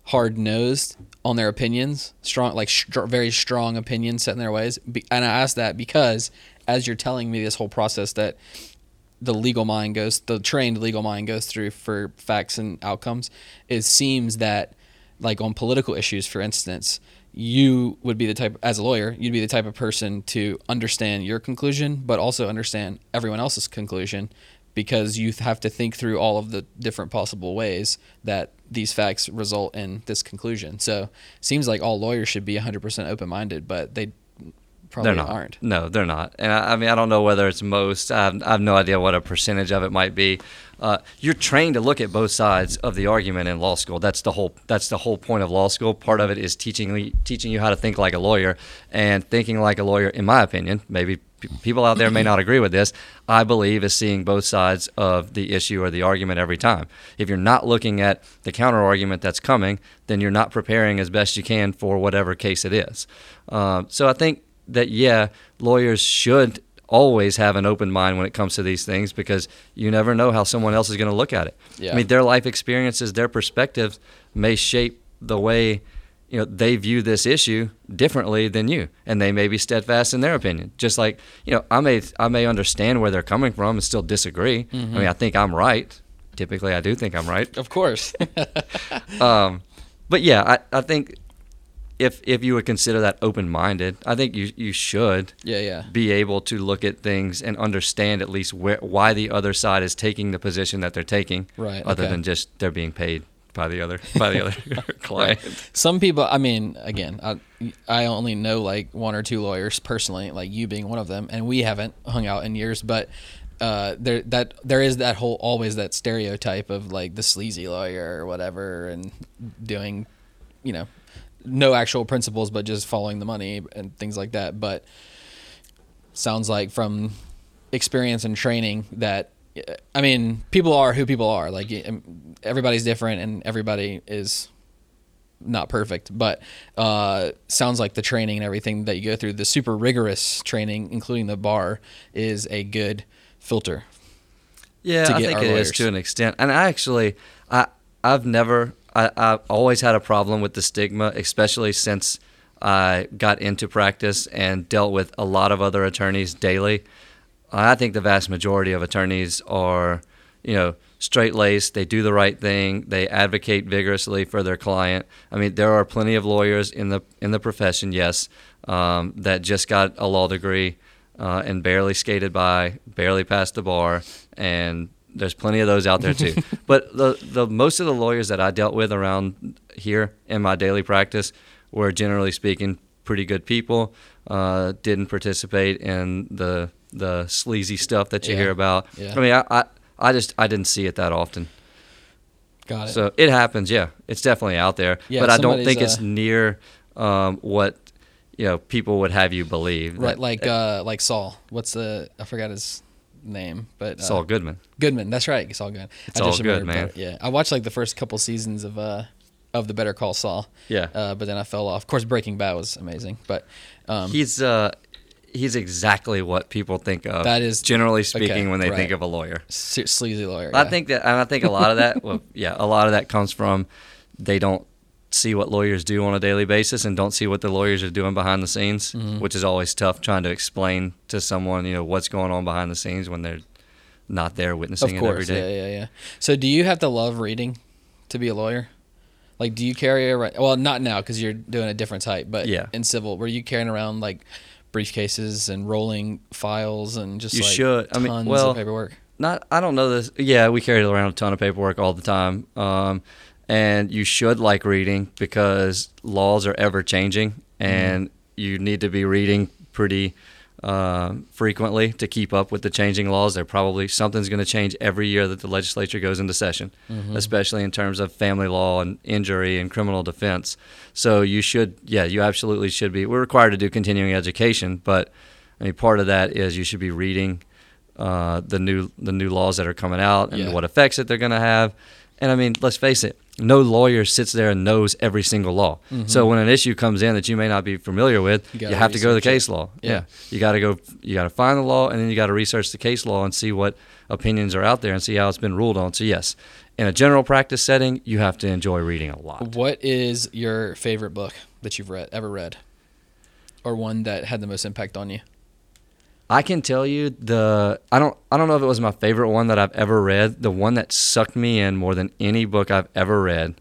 hard-nosed on their opinions, strong, like str- very strong opinions set in their ways? Be- and I ask that because as you're telling me this whole process that the legal mind goes, the trained legal mind goes through for facts and outcomes, it seems that, like on political issues, for instance, you would be the type, as a lawyer, you'd be the type of person to understand your conclusion, but also understand everyone else's conclusion because you have to think through all of the different possible ways that these facts result in this conclusion. So, seems like all lawyers should be 100% open-minded, but they probably they're not. aren't. No, they're not. And I, I mean, I don't know whether it's most. I have, I have no idea what a percentage of it might be. Uh, you're trained to look at both sides of the argument in law school. That's the whole. That's the whole point of law school. Part of it is teaching teaching you how to think like a lawyer, and thinking like a lawyer. In my opinion, maybe people out there may not agree with this. I believe is seeing both sides of the issue or the argument every time. If you're not looking at the counter argument that's coming, then you're not preparing as best you can for whatever case it is. Um, so I think that yeah, lawyers should always have an open mind when it comes to these things because you never know how someone else is going to look at it. Yeah. I mean, their life experiences, their perspectives may shape the way you know they view this issue differently than you, and they may be steadfast in their opinion. Just like you know, I may I may understand where they're coming from and still disagree. I mean, I think I'm right. Typically, I do think I'm right. Of course. Um, but yeah, I, I think if if you would consider that open minded, I think you you should yeah, yeah. be able to look at things and understand at least where why the other side is taking the position that they're taking, Right, Other okay. than just they're being paid by the other by the other client. Some people, I mean, again, I, I only know like one or two lawyers personally, like you being one of them, and we haven't hung out in years, but uh, there that there is that whole always that stereotype of like the sleazy lawyer or whatever, and doing, you know, no actual principles, but just following the money and things like that. But sounds like from experience and training that I mean, people are who people are. Like everybody's different, and everybody is not perfect. But uh, sounds like the training and everything that you go through, the super rigorous training, including the bar, is a good filter. Yeah, to I think it is lawyers. to an extent. And I actually, I I've never, I I've always had a problem with the stigma, especially since I got into practice and dealt with a lot of other attorneys daily. I think the vast majority of attorneys are, you know, straight laced. They do the right thing. They advocate vigorously for their client. I mean, there are plenty of lawyers in the in the profession, yes, um, that just got a law degree uh, and barely skated by, barely passed the bar, and there's plenty of those out there too. but the the most of the lawyers that I dealt with around here in my daily practice were generally speaking pretty good people. Uh, didn't participate in the the sleazy stuff that you Yeah. hear about. Yeah. I mean, I, I I just I didn't see it that often. Got it. So it happens, yeah. It's definitely out there, Yeah, but I don't think it's uh, near um, what you know people would have you believe. right, that- like uh, like Saul. What's the? I forgot his name, but uh, Saul Goodman. Goodman. That's right. Saul Goodman. It's I all just good, man. Yeah, I watched like the first couple seasons of uh of the Better Call Saul. Yeah. Uh, but then I fell off. Of course, Breaking Bad was amazing, but um, he's uh he's exactly what people think of. That is- generally speaking okay, when they think of a lawyer. se- sleazy lawyer. I yeah. think that and I think a lot of that well yeah, a lot of that comes from they don't see what lawyers do on a daily basis and don't see what the lawyers are doing behind the scenes, Mm-hmm. which is always tough trying to explain to someone, you know, what's going on behind the scenes when they're not there witnessing Of it every course, day. yeah, yeah, yeah. So, do you have to love reading to be a lawyer? Like, do you carry around? Well, not now because you're doing a different type, but Yeah. in civil, were you carrying around like briefcases and rolling files and just You like should. I mean, well, of paperwork? not I don't know this. Yeah, we carried around a ton of paperwork all the time. Um, and you should like reading because laws are ever changing, and you need to be reading pretty um frequently to keep up with the changing laws. They're probably something's going to change every year that the legislature goes into session, especially in terms of family law and injury and criminal defense. So you should, yeah, you absolutely should be. We're required to do continuing education, but I mean, part of that is you should be reading uh, the new the new laws that are coming out and Yeah. what effects that they're going to have. And I mean, let's face it, no lawyer sits there and knows every single law. So when an issue comes in that you may not be familiar with, Mm-hmm. You you, have to go to the research it. case law. Yeah. Yeah. You got to go you got to find the law and then you got to research the case law and see what opinions are out there and see how it's been ruled on. So yes, in a general practice setting, you have to enjoy reading a lot. What is your favorite book that you've read ever read, or one that had the most impact on you? I can tell you the I don't I don't know if it was my favorite one that I've ever read. The one that sucked me in more than any book I've ever read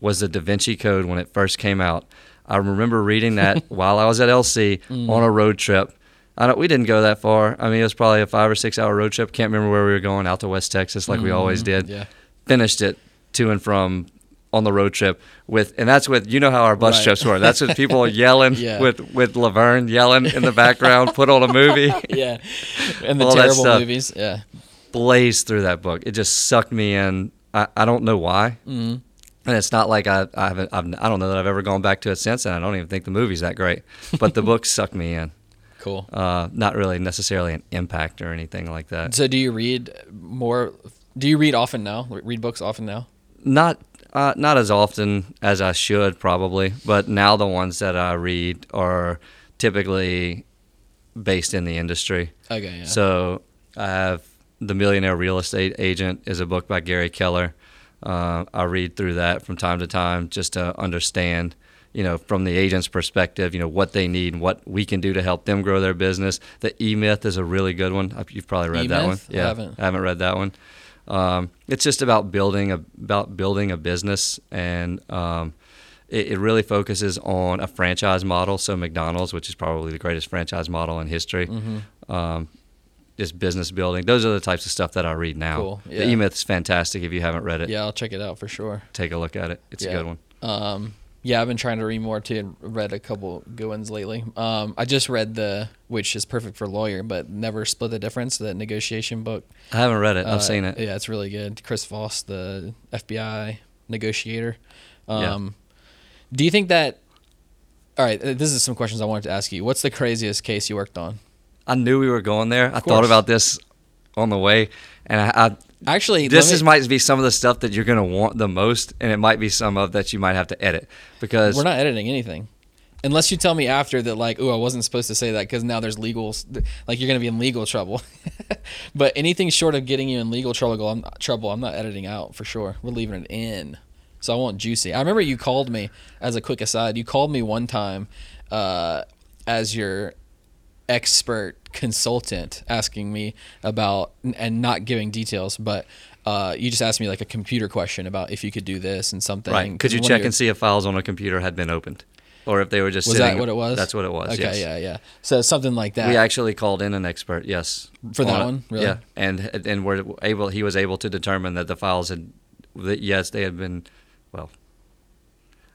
was the Da Vinci Code when it first came out. I remember reading that while I was at LC mm. on a road trip. I don't, we didn't go that far. I mean, it was probably a five or six hour road trip. Can't remember where we were going. Out to West Texas, like we mm, always did. Yeah. Finished it to and from on the road trip with, and that's with you know how our bus Right. trips were. That's with people yelling Yeah. with with Laverne yelling in the background. put on a movie. Yeah. And the terrible movies. Yeah. blazed through that book. It just sucked me in. I, I don't know why. Mm-hmm. And it's not like I, I haven't, I've, I don't know that I've ever gone back to it since, and I don't even think the movie's that great. But the book sucked me in. Cool. Uh, not really necessarily an impact or anything like that. So, do you read more? Do you read often now? Read books often now? Not, uh, not as often as I should probably, but now the ones that I read are typically based in the industry. Okay. Yeah. So I have The Millionaire Real Estate Agent is a book by Gary Keller. Uh, I read through that from time to time just to understand, you know, from the agent's perspective, you know, what they need and what we can do to help them grow their business. The E Myth is a really good one. You've probably read that one. E-Myth? I haven't. I haven't read that one. Um, it's just about building a about building a business, and um, it, it really focuses on a franchise model. So McDonald's, which is probably the greatest franchise model in history, Mm-hmm. um, just business building. Those are the types of stuff that I read now. Cool, yeah. The E Myth is fantastic. If you haven't read it, yeah, I'll check it out for sure. take a look at it. It's Yeah. a good one. Yeah, I've been trying to read more too. and Read a couple good ones lately. Um, I just read the, which is perfect for lawyer, but never split the difference. The negotiation book. I haven't read it. Uh, I've seen it. Yeah, it's really good. Chris Voss, the FBI negotiator. Yeah. Um, Do you think that? All right, uh, this is some questions I wanted to ask you. What's the craziest case you worked on? I knew we were going there. I course. thought about this on the way, and I, I Actually, this me- is might be some of the stuff that you're gonna want the most, and it might be some of that you might have to edit because We're not editing anything. Unless you tell me after that, like, oh, I wasn't supposed to say that because now there's legal, like, you're gonna be in legal trouble. but anything short of getting you in legal trouble, I'm not, trouble. I'm not editing out for sure. We're leaving it in. So I want juicy. I remember you called me as a quick aside. You called me one time uh, as your expert consultant, asking me about and not giving details, but. Uh, you just asked me like a computer question about if you could do this and something. right. Could you One check your- and see if files on a computer had been opened, or if they were just Was sitting? that what it was? That's what it was. Okay, yes. yeah, yeah. So something like that. We actually called in an expert, yes, For that on one? Really? Yeah, and and we're able. He was able to determine that the files had, that yes, they had been, well,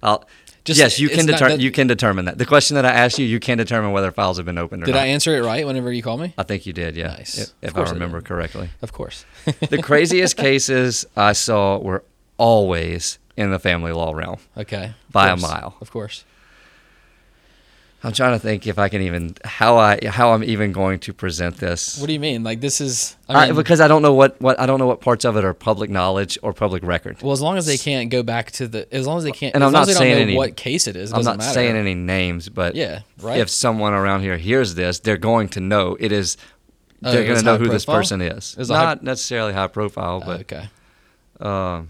I'll, Just yes, you can determine. that- You can determine that. The question that I asked you, you can determine whether files have been opened or Did not. I answer it right whenever you call me? I think you did. Yeah, Nice. if, if I course I remember correctly. Of course. the craziest cases I saw were always in the family law realm. okay. By a mile. Of course. I'm trying to think if I can even how I how I'm even going to present this. What do you mean? Like this is I I because I don't know what, what I don't know what parts of it are public knowledge or public record. well, as long as they can't go back to the, as long as they can't, And as I'm long not as they don't saying know any- what case it is, it I'm doesn't not matter. saying any names, but Yeah, right. if someone around here hears this, they're going to know it is. Oh, They're going to know who this person is. It's a high- Not necessarily high profile, but okay. um,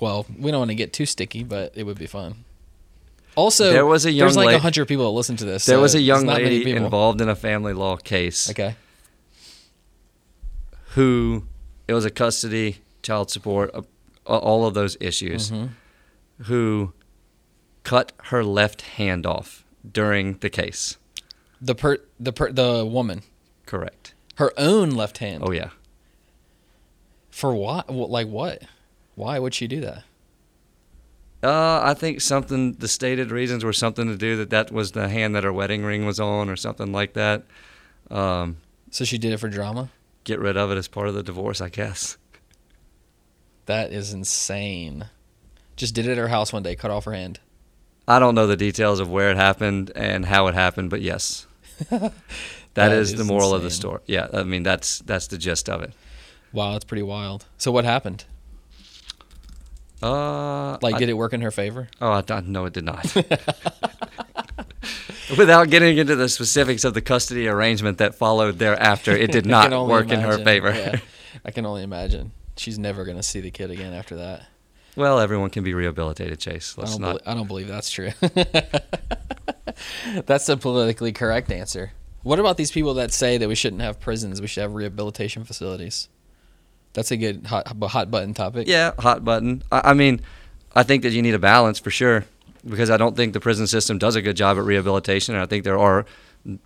Well, we don't want to get too sticky, but it would be fun. Also, There was a young there's like la- a hundred people that listen to this. there so was a young lady involved in a family law case Okay. who it was a custody, child support, uh, all of those issues. Mhm. Who cut her left hand off during the case. The per the per the woman, Correct. her own left hand. Oh yeah. For? What- Like what? Why would she do that? Uh, I think something. The stated reasons were something to do that that was the hand that her wedding ring was on, or something like that. Um, So she did it for drama. get rid of it as part of the divorce, I guess. That is insane. Just did it at her house one day, cut off her hand. I don't know the details of where it happened and how it happened, but yes, That that is, is the moral of the story. Yeah, I mean that's that's the gist of it. Wow, that's pretty wild. So what happened? Uh, Like, I- did it work in her favor? Oh, I don't, no, it did not. Without getting into the specifics of the custody arrangement that followed thereafter, it did not work in her favor. Yeah, I can only imagine. She's never gonna see the kid again after that. well, everyone can be rehabilitated, Chase. Let's don't, not. belie- I don't believe that's true. that's the politically correct answer. What about these people that say that we shouldn't have prisons? We should have rehabilitation facilities. That's a good hot, hot button topic. Yeah, hot button. I, I mean, I think that you need a balance for sure because I don't think the prison system does a good job at rehabilitation. And I think there are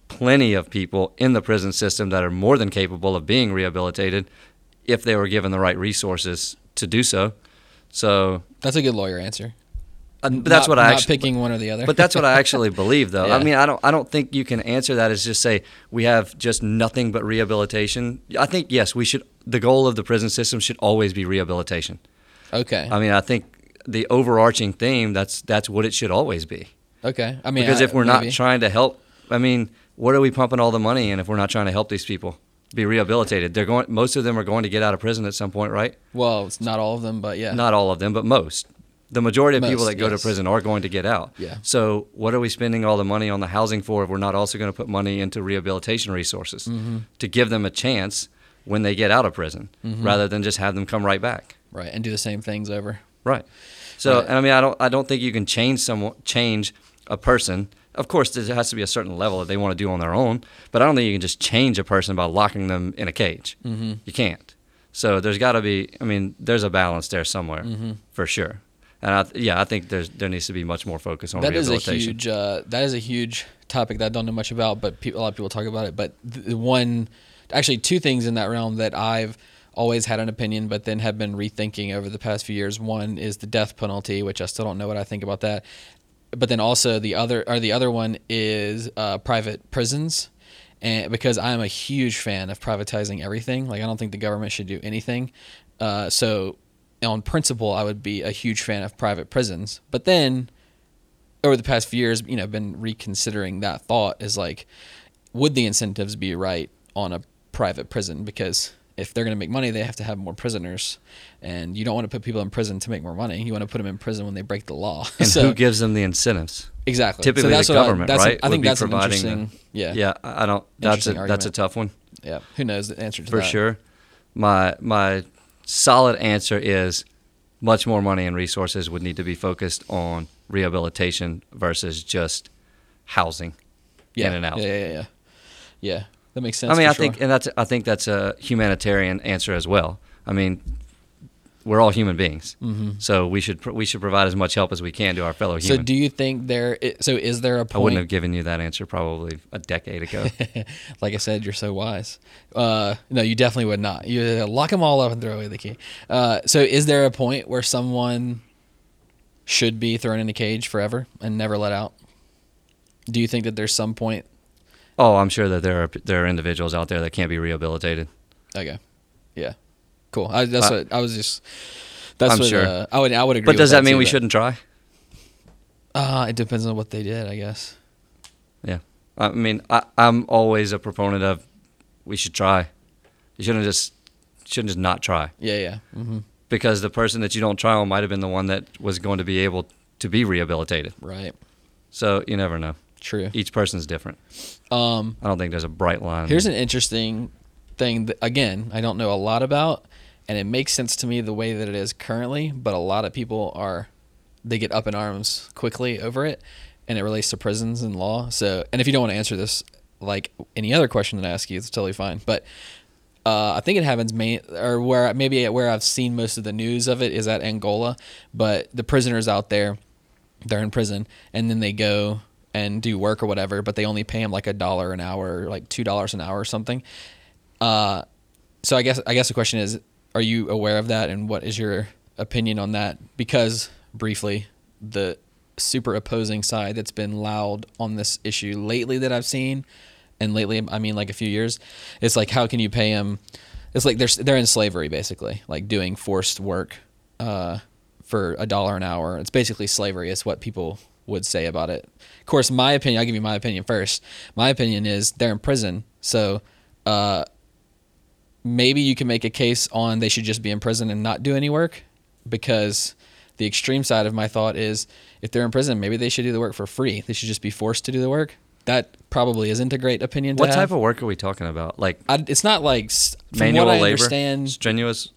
plenty of people in the prison system that are more than capable of being rehabilitated if they were given the right resources to do so. So, That's a good lawyer answer. But that's Not- what I not actually. picking one or the other. But that's what I actually believe, though. Yeah. I mean, I don't. I don't think you can answer that as just say we have just nothing but rehabilitation. I think yes, we should. The goal of the prison system should always be rehabilitation. okay. I mean, I think the overarching theme that's that's what it should always be. okay. I mean, Because I- if we're maybe. not trying to help, I mean, what are we pumping all the money in if we're not trying to help these people be rehabilitated? They're going. Most of them are going to get out of prison at some point, right? well, it's not all of them, but yeah. Not all of them, but most. The majority of people that go to prison are going to get out. Yeah. So what are we spending all the money on the housing for if we're not also going to put money into rehabilitation resources Mm-hmm. to give them a chance when they get out of prison, Mm-hmm. rather than just have them come right back? right, and do the same things over. Right. So, Right. and I mean, I don't, I don't think you can change someone, change a person. Of course, there has to be a certain level that they want to do on their own, but I don't think you can just change a person by locking them in a cage. Mm-hmm. You can't. So there's got to be. I mean, there's a balance there somewhere Mm-hmm. for sure. And I, yeah, I think there's there needs to be much more focus on That is a huge. Uh, that is a huge topic that I don't know much about, but people, a lot of people talk about it. But the one, actually, two things in that realm that I've always had an opinion, but then have been rethinking over the past few years. One is the death penalty, which I still don't know what I think about that. But then also the other, or the other one is uh, private prisons. And because I'm a huge fan of privatizing everything, like I don't think the government should do anything. Uh, so, on principle, I would be a huge fan of private prisons. But then, over the past few years, you know, been reconsidering that thought is like, would the incentives be right on a private prison? Because if they're going to make money, they have to have more prisoners, and you don't want to put people in prison to make more money. You want to put them in prison when they break the law. and so, who gives them the incentives? exactly? Typically, so that's the what I- government, that's a- right? I think that's an the- interesting. yeah, Yeah, I don't. That's a that's a tough one. yeah. Who knows the answer to for that? For sure. My my solid answer is much more money and resources would need to be focused on rehabilitation versus just housing Yeah, in and out. Yeah, yeah, yeah. Yeah, that makes sense. I mean, I think, and that's I think that's a humanitarian answer as well. I mean, we're all human beings, Mhm. so we should pr- we should provide as much help as we can to our fellow humans. So, do you think there? So, is there a point? I wouldn't have given you that answer probably a decade ago. like I said, you're so wise. Uh, no, you definitely would not. You lock them all up and throw away the key. Uh, so, is there a point where someone should be thrown in a cage forever and never let out? Do you think that there's some point? Oh, I'm sure that there are there are individuals out there that can't be rehabilitated. Okay, yeah, cool. I, that's I- what I was just. That's I'm what sure. uh, I would. I would agree. But does with that mean too, we shouldn't try? Uh, it depends on what they did, I guess. Yeah. I mean, I, I'm always a proponent of we should try. You shouldn't just shouldn't just not try Yeah, yeah. hmm because the person that you don't try on might have been the one that was going to be able to be rehabilitated. Right. So you never know. True. Each person's different. Um, I don't think there's a bright line. Here's an interesting thing that, again, I don't know a lot about, and it makes sense to me the way that it is currently, but a lot of people are, they get up in arms quickly over it, and it relates to prisons and law. So, and if you don't want to answer this, like any other question that I ask you, it's totally fine. But uh, I think it happens main or where maybe where I've seen most of the news of it is at Angola, but the prisoners out there, they're in prison and then they go and do work or whatever, but they only pay them like a dollar an hour, or like two dollars an hour or something. Uh, so I guess I guess the question is, are you aware of that, and what is your opinion on that? Because briefly, the super opposing side that's been loud on this issue lately that I've seen, and lately I mean like a few years, it's like how can you pay them? It's like they're they're in slavery basically, like doing forced work uh, for a dollar an hour. It's basically slavery. Is what people would say about it. Of course, my opinion. I'll give you my opinion first. My opinion is they're in prison, so uh, maybe you can make a case on they should just be in prison and not do any work because the extreme side of my thought is if they're in prison maybe they should do the work for free they should just be forced to do the work that probably isn't a great opinion to what have. type of work are we talking about? Like I, it's not like manual what I labor, understand strenuous.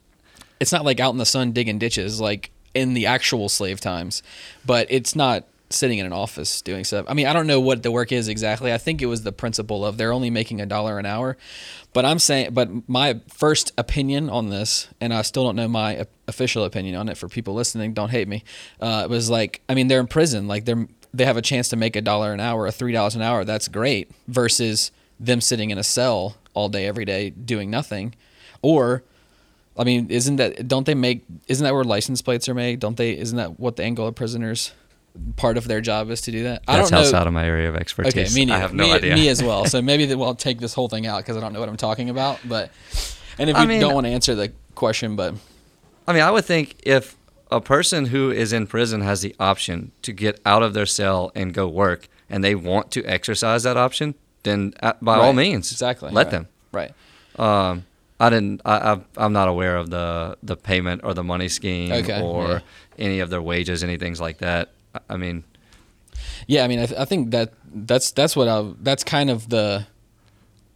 it's not like out in the sun digging ditches like in the actual slave times but it's not sitting in an office doing stuff. I mean i don't know what the work is exactly. I think it was the principle of they're only making a dollar an hour. But i'm saying but my first opinion on this and i still don't know my official opinion on it for people listening don't hate me uh, it was like i mean they're in prison. Like they're they have a chance to make a dollar an hour or three dollars an hour. That's great versus them sitting in a cell all day every day doing nothing. Or I mean, isn't that don't they make isn't that where license plates are made? Don't they isn't that what the Angola prisoners part of their job is to do that? I That's don't know. outside of my area of expertise. Okay, me neither. I have no me, idea. Me as well. So maybe that we'll take this whole thing out because I don't know what I'm talking about. But and if I you mean- don't want to answer the question, but I mean, I would think if a person who is in prison has the option to get out of their cell and go work, and they want to exercise that option, then uh, by all means, exactly let right. them. Right. Um, I didn't. I, I, I'm not aware of the the payment or the money scheme Okay, or yeah. any of their wages, anything like that. I- mean, Yeah, I mean, I, th- I think that that's that's what I that's kind of the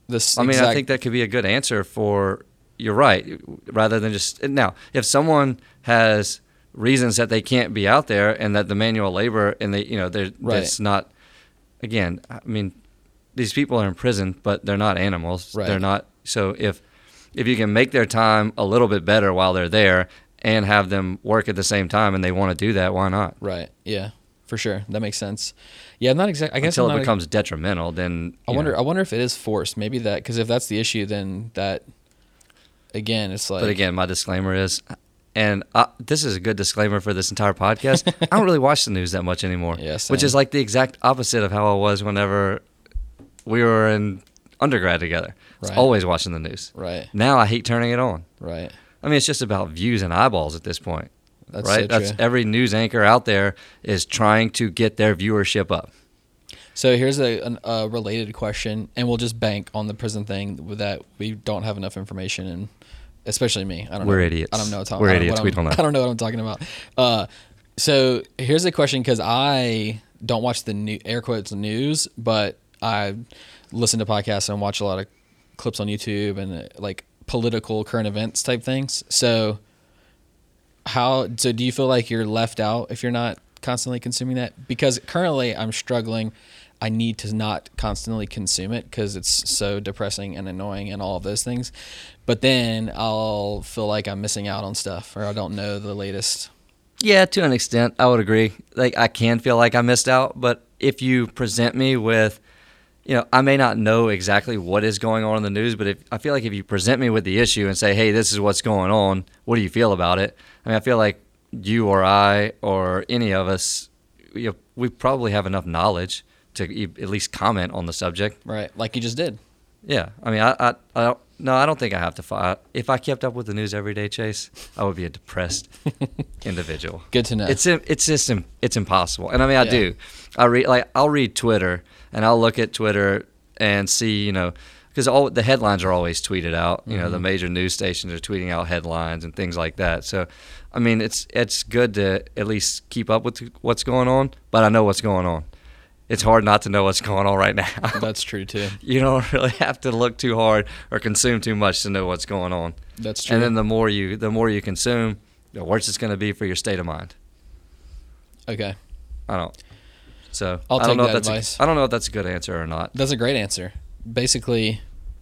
this. I mean, exact, I think that could be a good answer for. You're right. Rather than just now, if someone has reasons that they can't be out there and that the manual labor and they, you know, they're Right. that's not. Again, I mean, these people are in prison, but they're not animals. Right. They're not. So if if you can make their time a little bit better while they're there and have them work at the same time and they want to do that, why not? right. Yeah, for sure. That makes sense. Yeah, I'm not exactly. I guess Until it becomes detrimental, then I wonder. know. I wonder if it is forced. Maybe that because if that's the issue, then that again, it's like. But again, my disclaimer is, and uh, this is a good disclaimer for this entire podcast. I don't really watch the news that much anymore, Yeah, which is like the exact opposite of how I was whenever we were in undergrad together. I was Right. always watching the news. right, Now I hate turning it on. right. I mean, it's just about views and eyeballs at this point, That's right? so That's every news anchor out there is trying to get their viewership up. So here's a, an, a related question, and we'll just bank on the prison thing with that we don't have enough information, and especially me. I don't. We're know. idiots. I don't know. What I'm- We're I don't idiots. what We don't know. I don't know what I'm talking about. Uh, so here's a question because I don't watch the new air quotes news, but I listen to podcasts and watch a lot of clips on YouTube and like political current events type things. So how so do you feel like you're left out if you're not constantly consuming that because currently i'm struggling i need to not constantly consume it because it's so depressing and annoying and all of those things but then i'll feel like i'm missing out on stuff or i don't know the latest Yeah, to an extent, I would agree. Like I can feel like I missed out, but if you present me with, you know, I may not know exactly what is going on in the news, but if I feel like if you present me with the issue and say, "Hey, this is what's going on. What do you feel about it?" I mean, I feel like you or I or any of us, you know, we probably have enough knowledge to at least comment on the subject. Right, like you just did. Yeah, I mean, I, I, I don't, no, I don't think I have to fight. If I kept up with the news every day, Chase, I would be a depressed individual. Good to know. It's it's just it's impossible. And I mean, I Yeah. do. I read like I'll read Twitter and I'll look at Twitter and see you know because all the headlines are always tweeted out. You Mm-hmm. know, the major news stations are tweeting out headlines and things like that. So, I mean, it's it's good to at least keep up with what's going on. But I know what's going on. It's hard not to know what's going on right now. That's true too. you don't really have to look too hard or consume too much to know what's going on. That's true. And then the more you the more you consume, the worse it's going to be for your state of mind. okay, I don't. So I'll I don't know that if that's advice. A, I don't know if that's a good answer or not. that's a great answer. Basically,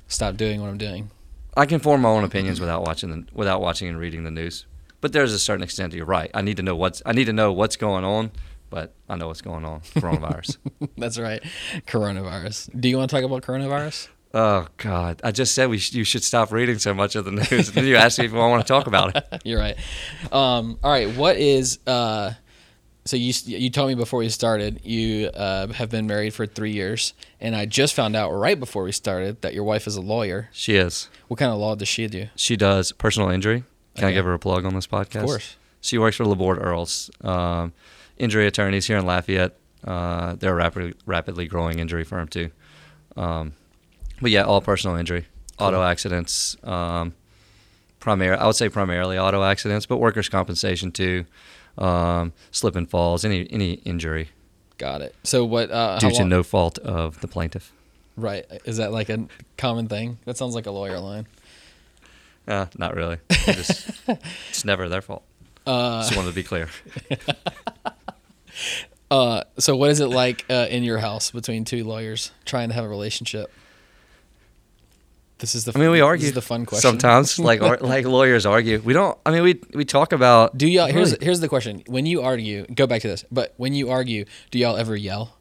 stop doing what I'm doing. I can form my own opinions without watching the, without watching and reading the news. But there's a certain extent you're right. I need to know what's I need to know what's going on, but I know what's going on. Coronavirus. That's right. Coronavirus. Do you want to talk about coronavirus? oh God! I just said we sh- you should stop reading so much of the news. then you asked me if I want to talk about it. You're right. Um, all right. What is uh, so you you told me before we started you uh, have been married for three years, and I just found out right before we started that your wife is a lawyer. She is. What kind of law does she do? She does personal injury. Can I give her a plug on this podcast? Of course. She works for Laborde Earles, um, injury attorneys here in Lafayette. Uh, they're a rapidly, rapidly growing injury firm too. Um, but yeah, all personal injury, auto accidents, um, primary. I would say primarily auto accidents, but workers' compensation too, um, slip and falls, any any injury Got it. So what? Uh, due to no fault of the plaintiff. Right. Is that like a common thing? That sounds like a lawyer line. Uh, not really. Just- it's never their fault. Uh, Just wanted to be clear. uh, so what is it like uh, in your house between two lawyers trying to have a relationship? This is the. I mean, we this argue is the fun question. sometimes, like ar- like lawyers argue. We don't. I mean, we we talk about. Do y'all? Here's Really? here's the question. When you argue, go back to this. But when you argue, do y'all ever yell,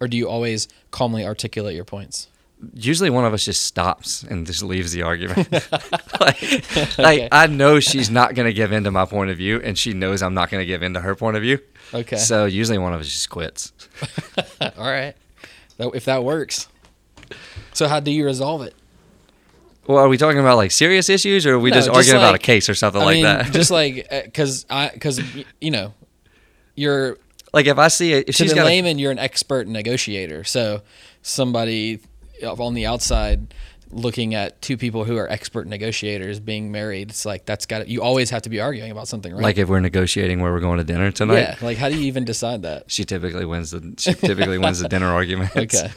or do you always calmly articulate your points? Usually, one of us just stops and just leaves the argument. like, Okay. like I know she's not going to give in to my point of view, and she knows I'm not going to give in to her point of view. Okay. So usually, one of us just quits. All right. If that works. So how do you resolve it? Well, are we talking about like serious issues, or are we No, just arguing about a case or something I like mean, that? just like uh, because I because you know, you're like if I see it, to if she's a- layman, you're an expert negotiator. So somebody on the outside looking at two people who are expert negotiators being married, it's like that's got you always have to be arguing about something, right? like if we're negotiating where we're going to dinner tonight. yeah, like how do you even decide that? She typically wins the she typically wins the dinner argument. Okay.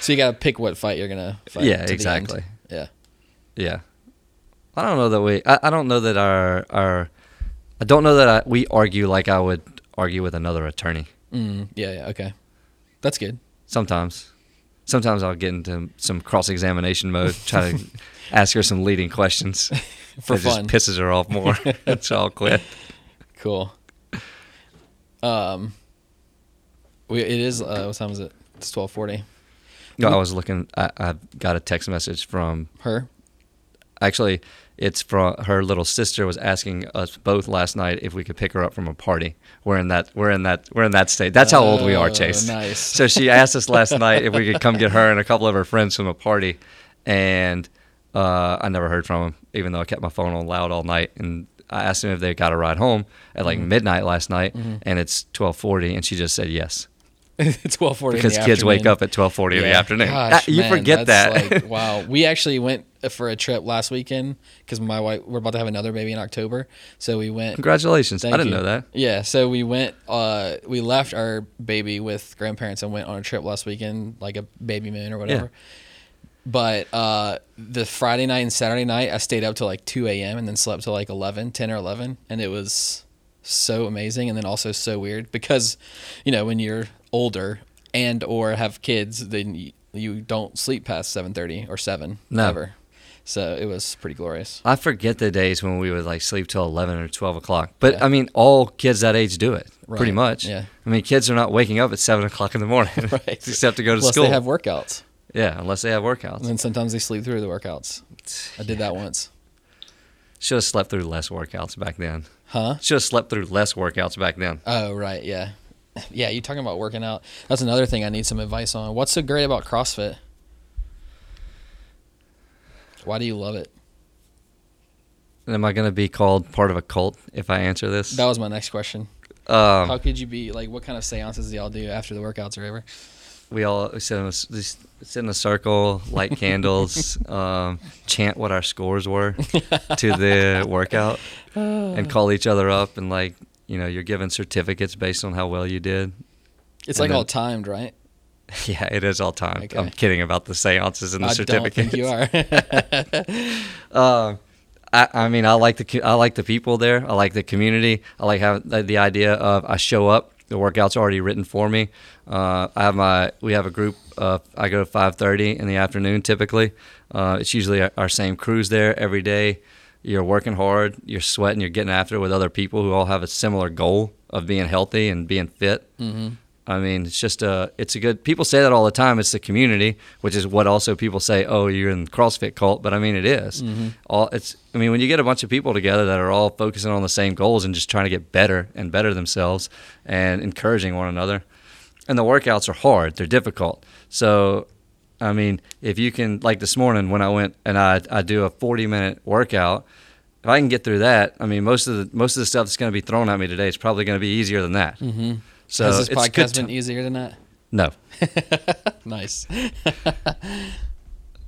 So you got to pick what fight you're gonna fight. Yeah, to the end. exactly. Yeah. Yeah. I don't know that we. I, I don't know that our our. I don't know that I, we argue like I would argue with another attorney. Mm, yeah. Yeah. Okay. That's good. Sometimes, sometimes I'll get into some cross examination mode, try to ask her some leading questions. For it fun. just pisses her off more, so I'll quit. Cool. Um. We, it is. Uh, what time is it? It's twelve forty. No, I was looking. I, I got a text message from Her. actually. It's from her little sister was asking us both last night if we could pick her up from a party. We're in that. We're in that. We're in that state. That's how old we are, Oh, Chase. nice. So she asked us last night if we could come get her and a couple of her friends from a party, and uh, I never heard from them, even though I kept my phone on loud all night. And I asked them if they got a ride home at like Mm-hmm. midnight last night, and it's twelve forty, and she just said yes twelve forty because kids wake up at twelve forty in the afternoon. Gosh, Ah, you man, forget that. Like, wow. We actually went for a trip last weekend because my wife we're about to have another baby in October, so we went. Congratulations! I didn't you. know that. Yeah, so we went. Uh, we left our baby with grandparents and went on a trip last weekend, like a baby moon or whatever. But uh, the Friday night and Saturday night, I stayed up till like two a.m. and then slept till like 11, 10 or eleven, and it was so amazing, and then also so weird because, you know, when you're older and or have kids, then you, you don't sleep past seven thirty or seven No. ever. So it was pretty glorious. I forget the days when we would like sleep till eleven or twelve o'clock. But Yeah. I mean, all kids that age do it pretty much. yeah. I mean, kids are not waking up at seven o'clock in the morning, Right. except to go to Plus, school. they have workouts, yeah, unless they have workouts. and then sometimes they sleep through the workouts. I did that once. Should have slept through less workouts back then. Huh? Should have slept through less workouts back then. Oh, right. Yeah. Yeah. You talking about working out? That's another thing I need some advice on. What's so great about CrossFit? Why do you love it? Am I going to be called part of a cult if I answer this? That was my next question. Um, How could you be like? What kind of seances do y'all do after the workouts are over? we all we sit in just sit in a circle, light candles, um, chant what our scores were to the workout, and call each other up and like you know you're given certificates based on how well you did. It's And like then- all timed, right? Yeah, it is all timed. Okay. I'm kidding about the seances and the I don't certificates. think you are. Uh, I, I mean, I like the I like the people there. I like the community. I like how the, the idea of I show up, the workout's already written for me. Uh, I have my we have a group. Of, I go to five thirty in the afternoon typically. Uh, it's usually our, same crews there every day. You're working hard. You're sweating. You're getting after it with other people who all have a similar goal of being healthy and being fit. hmm I mean, it's just a, it's a good. People say that all the time. It's the community, which is what also people say. Oh, you're in the CrossFit cult, but I mean, it is. All it's. I mean, when you get a bunch of people together that are all focusing on the same goals and just trying to get better and better themselves and encouraging one another, and the workouts are hard. They're difficult. So, I mean, if you can, like this morning when I went and I I do a 40 minute workout. If I can get through that, I mean, most of the most of the stuff that's going to be thrown at me today is probably going to be easier than that. hmm So Has this podcast been easier than that? no, nice.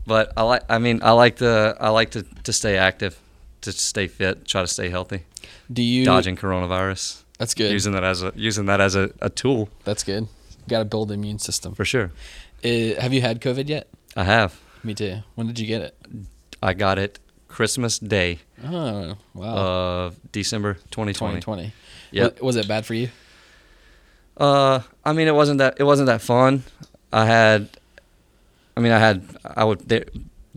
but I like. I mean, I like to. I like to, to stay active, to stay fit, try to stay healthy, Do you? dodging coronavirus, That's good. using that as a using that as a, a tool That's good. Got to build the immune system. for sure. Uh, have you had COVID yet? I have. Me too. When did you get it? I got it Christmas Day Oh, wow. of December 2020. 2020. Yep. Was, was it bad for you? Uh, I mean, it wasn't that it wasn't that fun. I had, I mean, I had I would there,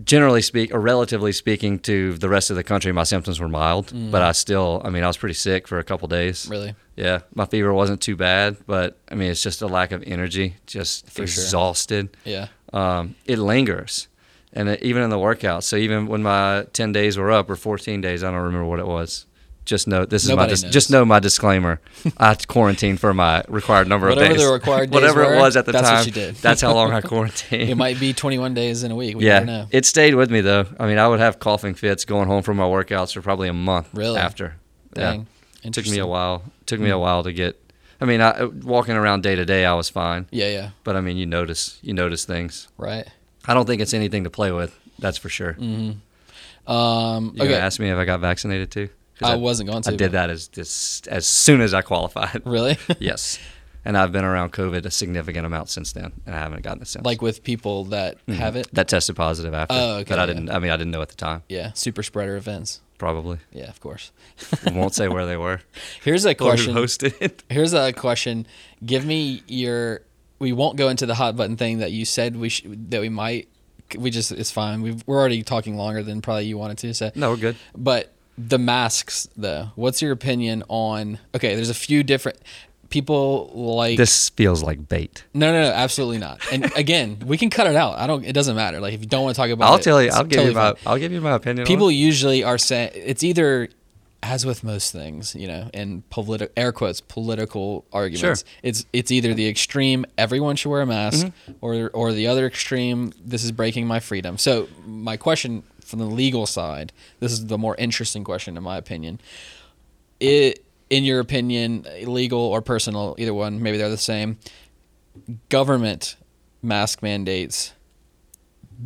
generally speak or relatively speaking to the rest of the country, my symptoms were mild, Mm. but I still, I mean, I was pretty sick for a couple days. Really? Yeah, my fever wasn't too bad, but I mean, it's just a lack of energy, just For sure. exhausted. Yeah. Um, it lingers, and it, even in the workout. So even when my ten days were up or fourteen days, I don't remember what it was. Just know this is my dis- just know my disclaimer. I quarantined for my required number Whatever of days. the required days whatever were, it was at the that's what time. you did. That's how long I quarantined. It might be 21 days in a week. We yeah, know. it stayed with me though. I mean, I would have coughing fits going home from my workouts for probably a month. Really? After. Dang. Yeah. It took me a while. It took me Hmm. a while to get. I mean, I, walking around day to day, I was fine. Yeah, yeah. But I mean, you notice you notice things. Right. I don't think it's anything to play with. That's for sure. hmm Um, You okay. ask me if I got vaccinated too? 'Cause I wasn't going to. I did that as just as soon as I qualified. Really? yes, and I've been around COVID a significant amount since then, and I haven't gotten it since. like with people that Mhm. have it? that tested positive after. Oh, okay, But I didn't. I mean, I didn't know at the time. Yeah. Super spreader events. Probably Yeah, of course. won't say where they were. Here's a question. hosted it. Here's a question. Give me your. We won't go into the hot button thing that you said we sh- that we might. We just it's fine. We've, we're already talking longer than probably you wanted to. So, No, we're good. but the masks though. What's your opinion on? Okay, there's a few different people like This feels like bait. No, no, no, absolutely not. And again, we can cut it out. I don't. It doesn't matter. Like if you don't want to talk about, I'll it, tell you. I'll give you my. fine. I'll give you my opinion. People usually are saying it's either, as with most things, you know, in political air quotes political arguments. Sure. It's it's either the extreme everyone should wear a mask, Mm-hmm. or or the other extreme this is breaking my freedom. So my question from the legal side, this is the more interesting question in my opinion. It in your opinion, legal or personal, either one, maybe they're the same. Government mask mandates,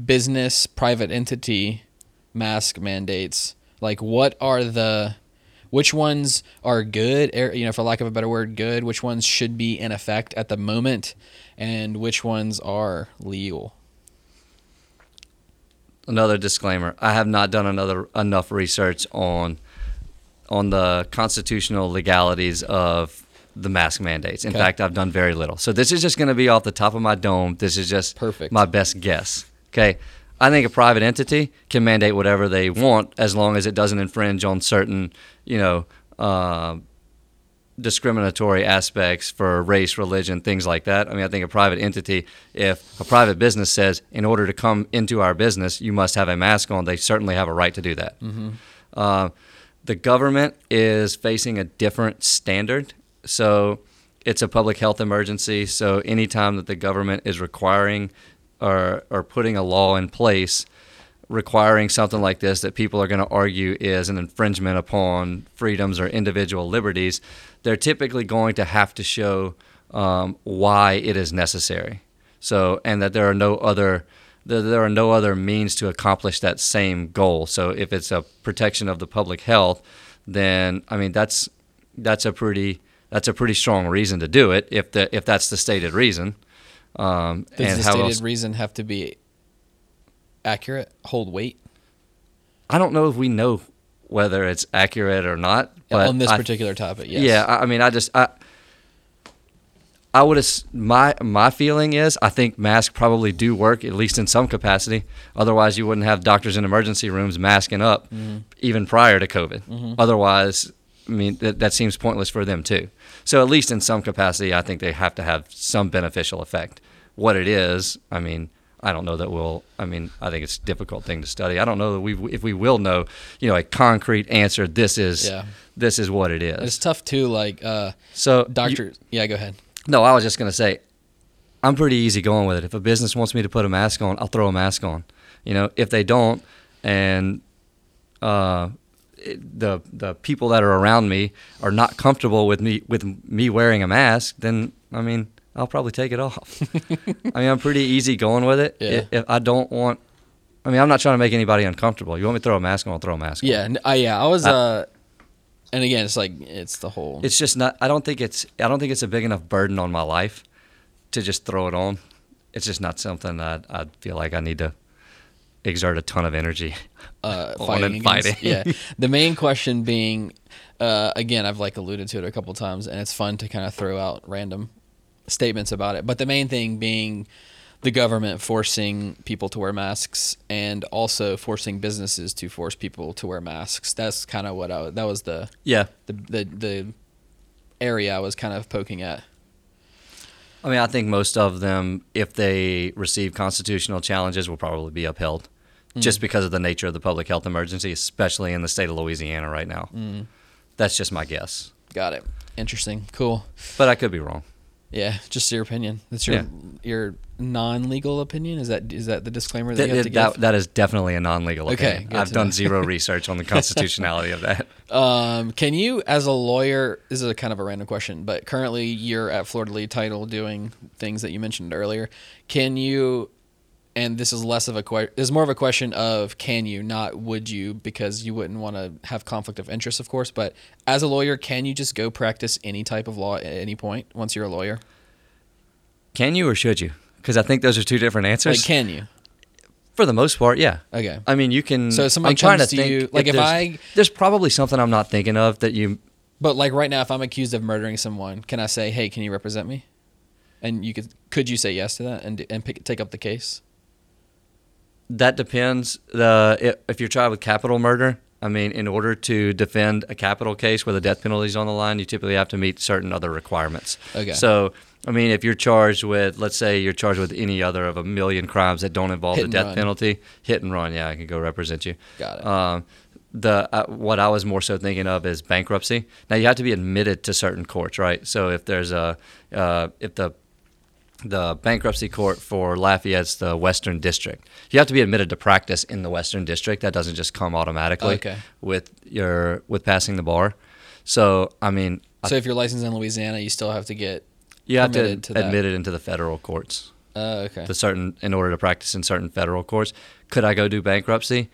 business, private entity mask mandates. Like, what are the, which ones are good, er, you know, for lack of a better word, good? Which ones should be in effect at the moment, and which ones are legal? Another disclaimer. I have not done another enough research on on the constitutional legalities of the mask mandates. In Okay. fact, I've done very little. So this is just going to be off the top of my dome. This is just Perfect. my best guess. Okay. I think a private entity can mandate whatever they want as long as it doesn't infringe on certain, you know, uh, discriminatory aspects for race, religion, things like that. I mean, I think a private entity, if a private business says, in order to come into our business, you must have a mask on, they certainly have a right to do that. Uh, the government is facing a different standard. So it's a public health emergency. So anytime that the government is requiring or, or putting a law in place requiring something like this that people are going to argue is an infringement upon freedoms or individual liberties, they're typically going to have to show um, why it is necessary. So, and that there are no other there are no other means to accomplish that same goal. So, if it's a protection of the public health, then I mean that's that's a pretty that's a pretty strong reason to do it. If the if that's the stated reason. Um, Does the stated else, reason have to be accurate, hold weight? I don't know if we know whether it's accurate or not. But on this I, particular topic, yes. Yeah, I mean, I just I I would have my my feeling is I think masks probably do work at least in some capacity. Otherwise, you wouldn't have doctors in emergency rooms masking up mm-hmm. even prior to COVID. Mm-hmm. Otherwise, I mean that, that seems pointless for them too. So at least in some capacity, I think they have to have some beneficial effect. What it is, I mean, I don't know that we'll. I mean, I think it's a difficult thing to study. I don't know that we, if we will know, you know, a concrete answer. This is, yeah. this is what it is. It's tough too. Like, uh, so doctor. yeah, go ahead. No, I was just gonna say, I'm pretty easy going with it. If a business wants me to put a mask on, I'll throw a mask on. You know, if they don't, and uh, the the people that are around me are not comfortable with me with me wearing a mask, then I mean, I'll probably take it off. I mean, I'm pretty easy going with it. Yeah. If, if, I don't want, I mean, I'm not trying to make anybody uncomfortable. You want me to throw a mask on? I'll throw a mask. Yeah, on. I, yeah. I was. I, uh, and again, it's like it's the whole. It's just not. I don't think it's. I don't think it's a big enough burden on my life to just throw it on. It's just not something that I feel like I need to exert a ton of energy uh, fighting. fighting. yeah. The main question being, uh, again, I've like alluded to it a couple times, and it's fun to kind of throw out random statements about it. But the main thing being the government forcing people to wear masks and also forcing businesses to force people to wear masks. That's kind of what I that was the yeah the the the area I was kind of poking at. I mean, I think most of them, if they receive constitutional challenges, will probably be upheld, mm. just because of the nature of the public health emergency, especially in the state of Louisiana right now. Mm. That's just my guess. Got it. Interesting. Cool. But I could be wrong. Yeah, just your opinion. That's your yeah. your non-legal opinion. Is that is that the disclaimer that, that you have to that, give? That is definitely a non-legal okay, opinion. I've done zero research on the constitutionality of that. Um, can you, as a lawyer, this is a kind of a random question, but currently you're at Fleur de Lis Title doing things that you mentioned earlier. Can you and this is less of a question. Is more of a question of can you, not would you, because you wouldn't want to have conflict of interest, of course. But as a lawyer, can you just go practice any type of law at any point once you're a lawyer? Can you or should you? Because I think those are two different answers. Like, can you? For the most part, yeah. Okay. I mean, you can. So somebody I'm trying to, to think. You, like if, if I, there's probably something I'm not thinking of that you. But like right now, if I'm accused of murdering someone, can I say, "Hey, can you represent me?" And you could could you say yes to that and and pick, take up the case? That depends. The if you're tried with capital murder, I mean, in order to defend a capital case where the death penalty is on the line, you typically have to meet certain other requirements. Okay. So, I mean, if you're charged with, let's say, you're charged with any other of a million crimes that don't involve hit the death run. penalty, hit and run. Yeah, I can go represent you. Got it. Um, the uh, what I was more so thinking of is bankruptcy. Now you have to be admitted to certain courts, right? So if there's a uh, if the the bankruptcy court for Lafayette's the Western District. You have to be admitted to practice in the Western District. That doesn't just come automatically okay. with your with passing the bar. So I mean, so if you're licensed in Louisiana, you still have to get you have to, to admit it into the federal courts. Oh, uh, okay. The certain in order to practice in certain federal courts. Could I go do bankruptcy?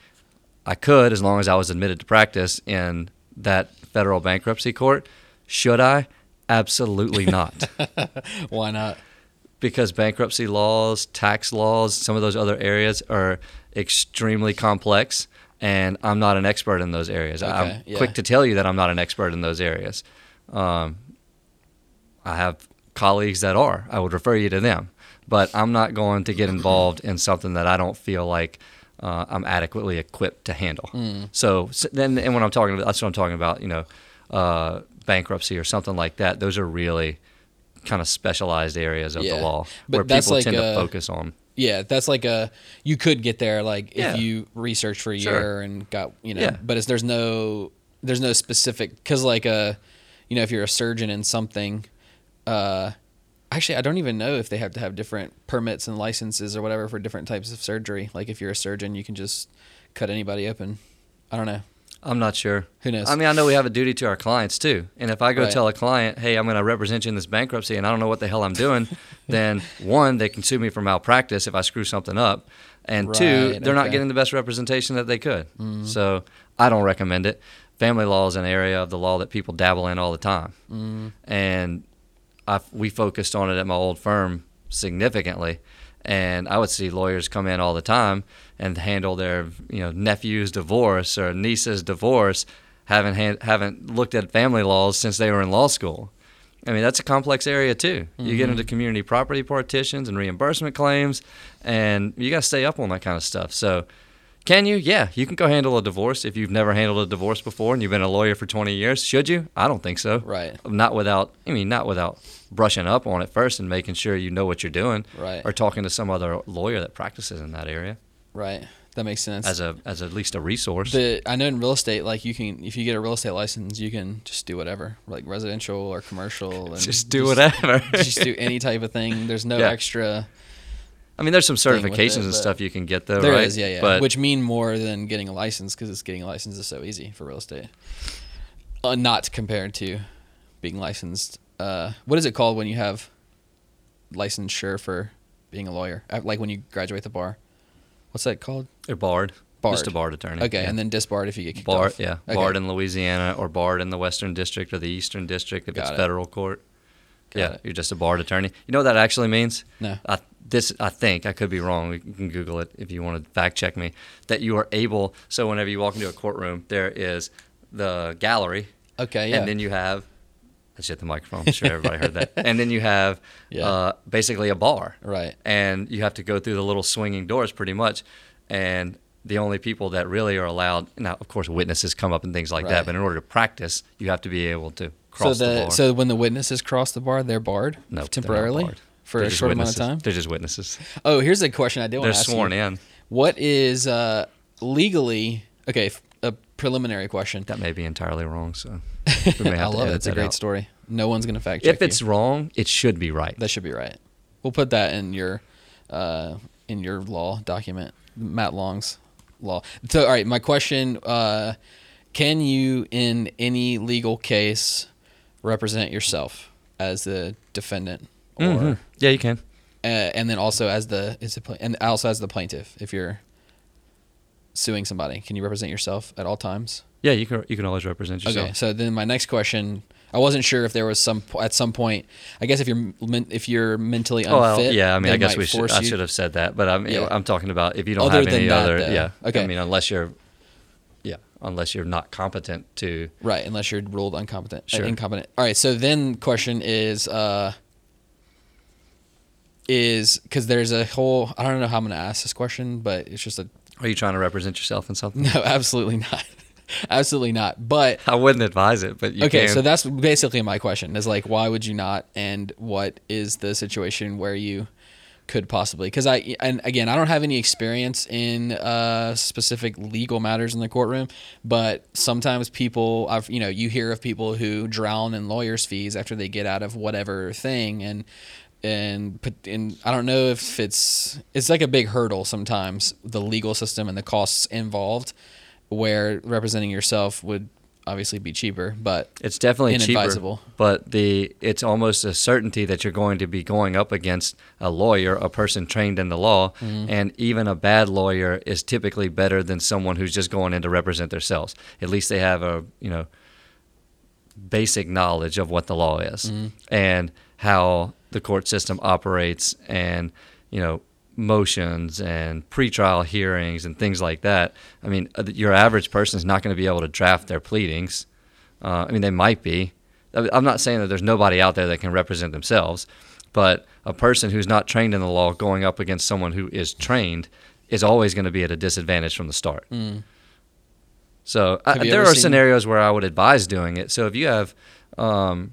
I could as long as I was admitted to practice in that federal bankruptcy court. Should I? Absolutely not. Why not? Because bankruptcy laws, tax laws, some of those other areas are extremely complex, and I'm not an expert in those areas. Okay, I'm yeah. quick to tell you that I'm not an expert in those areas. Um, I have colleagues that are. I would refer you to them, but I'm not going to get involved in something that I don't feel like uh, I'm adequately equipped to handle. Mm. So, so, then, and when I'm talking about that's what I'm talking about. You know, uh, bankruptcy or something like that. Those are really kind of specialized areas of yeah. the law but where people like tend a, to focus on. Yeah, that's like a you could get there like yeah. if you research for a year sure. and got you know, yeah. but it's, there's no there's no specific because like a you know if you're a surgeon in something uh actually i don't even know if they have to have different permits and licenses or whatever for different types of surgery like if you're a surgeon you can just cut anybody open i don't know I'm not sure. Who knows? I mean, I know we have a duty to our clients too. And if I go Right. tell a client, "Hey, I'm going to represent you in this bankruptcy, and I don't know what the hell I'm doing," then one, they can sue me for malpractice if I screw something up, and two, they're not getting the best representation that they could. Mm-hmm. So I don't recommend it. Family law is an area of the law that people dabble in all the time, Mm-hmm. and I, we focused on it at my old firm significantly. And I would see lawyers come in all the time and handle their, you know, nephew's divorce or niece's divorce, haven't hand, haven't looked at family laws since they were in law school. I mean, that's a complex area too. You get mm-hmm. into community property partitions and reimbursement claims, and you got to stay up on that kind of stuff. So, can you? Yeah, you can go handle a divorce if you've never handled a divorce before and you've been a lawyer for 20 years. Should you? I don't think so. Right. Not without, I mean, not without brushing up on it first and making sure you know what you're doing. Right. Or talking to some other lawyer that practices in that area right that makes sense as a as at least a resource. the i know in real estate like you can if you get a real estate license you can just do whatever like residential or commercial and just do whatever. just do any type of thing there's no Yeah. extra I mean, there's some with it, certifications and stuff you can get though, There right? is, yeah, yeah. But Which mean more than getting a license because it's getting a license is so easy for real estate. Uh, not compared to being licensed. Uh, what is it called when you have licensure for being a lawyer? Uh, Like when you graduate the bar. What's that called? they're barred. Barred. Just a barred attorney. Okay, yeah. and then disbarred if you get kicked barred, off. yeah, Okay. barred in Louisiana or barred in the Western District or the Eastern District if Got it's it. federal court. Got yeah, it. you're just a barred attorney. You know what that actually means? No. I, this I think I could be wrong. You can Google it if you want to fact check me. That you are able. So whenever you walk into a courtroom, there is the gallery, Okay, yeah. and then you have. I just hit the microphone. I'm sure everybody heard that. And then you have Yeah. uh, basically a bar right. and you have to go through the little swinging doors pretty much and the only people that really are allowed now of course witnesses come up and things like Right. that but in order to practice you have to be able to cross so the, the, bar so when the witnesses cross the bar, they're barred no they're temporarily barred. For They're a short amount of witnesses. time. they're just witnesses Oh, here's a question I did want to ask. they're to sworn you. in What is uh, legally okay? f- A preliminary question. that may be entirely wrong so we may I have to love it. It's a great out. story. No one's gonna fact check if it's you. wrong it should be right That should be right. We'll put that in your uh, in your law document, Matt Long's law. So, all right, my question: uh, Can you, in any legal case, represent yourself as the defendant, or Mhm. yeah you can uh, and then also as the is it and also as the plaintiff if you're suing somebody? Can you represent yourself at all times? yeah you can you can always represent yourself Okay, so then my next question, I wasn't sure if there was some at some point. I guess if you're if you're mentally unfit, Oh, well, yeah. I mean, I guess we should. I should have said that, but I'm Yeah. I'm talking about if you don't Other have any that, other. though. Yeah. Okay. I mean, unless you're, yeah, unless you're not competent to. right unless you're ruled incompetent. uh, incompetent. All right. So then, question is, uh, is because there's a whole. I don't know how I'm going to ask this question, but it's just a Are you trying to represent yourself in something? no, absolutely not, absolutely not. But I wouldn't advise it, but you okay, can. so that's basically my question is like, why would you not? And what is the situation where you could possibly? Because I, and again, I don't have any experience in uh, specific legal matters in the courtroom, but sometimes people, I've, you know, you hear of people who drown in lawyers' fees after they get out of whatever thing, and and put and I don't know if it's it's like a big hurdle sometimes the legal system and the costs involved, where representing yourself would obviously be cheaper, but it's definitely cheaper, inadvisable. but the it's almost a certainty that you're going to be going up against a lawyer, a person trained in the law, Mm-hmm. and even a bad lawyer is typically better than someone who's just going in to represent themselves. At least they have a you know basic knowledge of what the law is Mm-hmm. and how the court system operates and you know motions and pretrial hearings and things like that. I mean, uh, your average person is not going to be able to draft their pleadings. Uh, I mean, they might be. I'm not saying that there's nobody out there that can represent themselves, but a person who's not trained in the law going up against someone who is trained is always going to be at a disadvantage from the start. So I, there are scenarios where I would advise doing it. So if you have, um,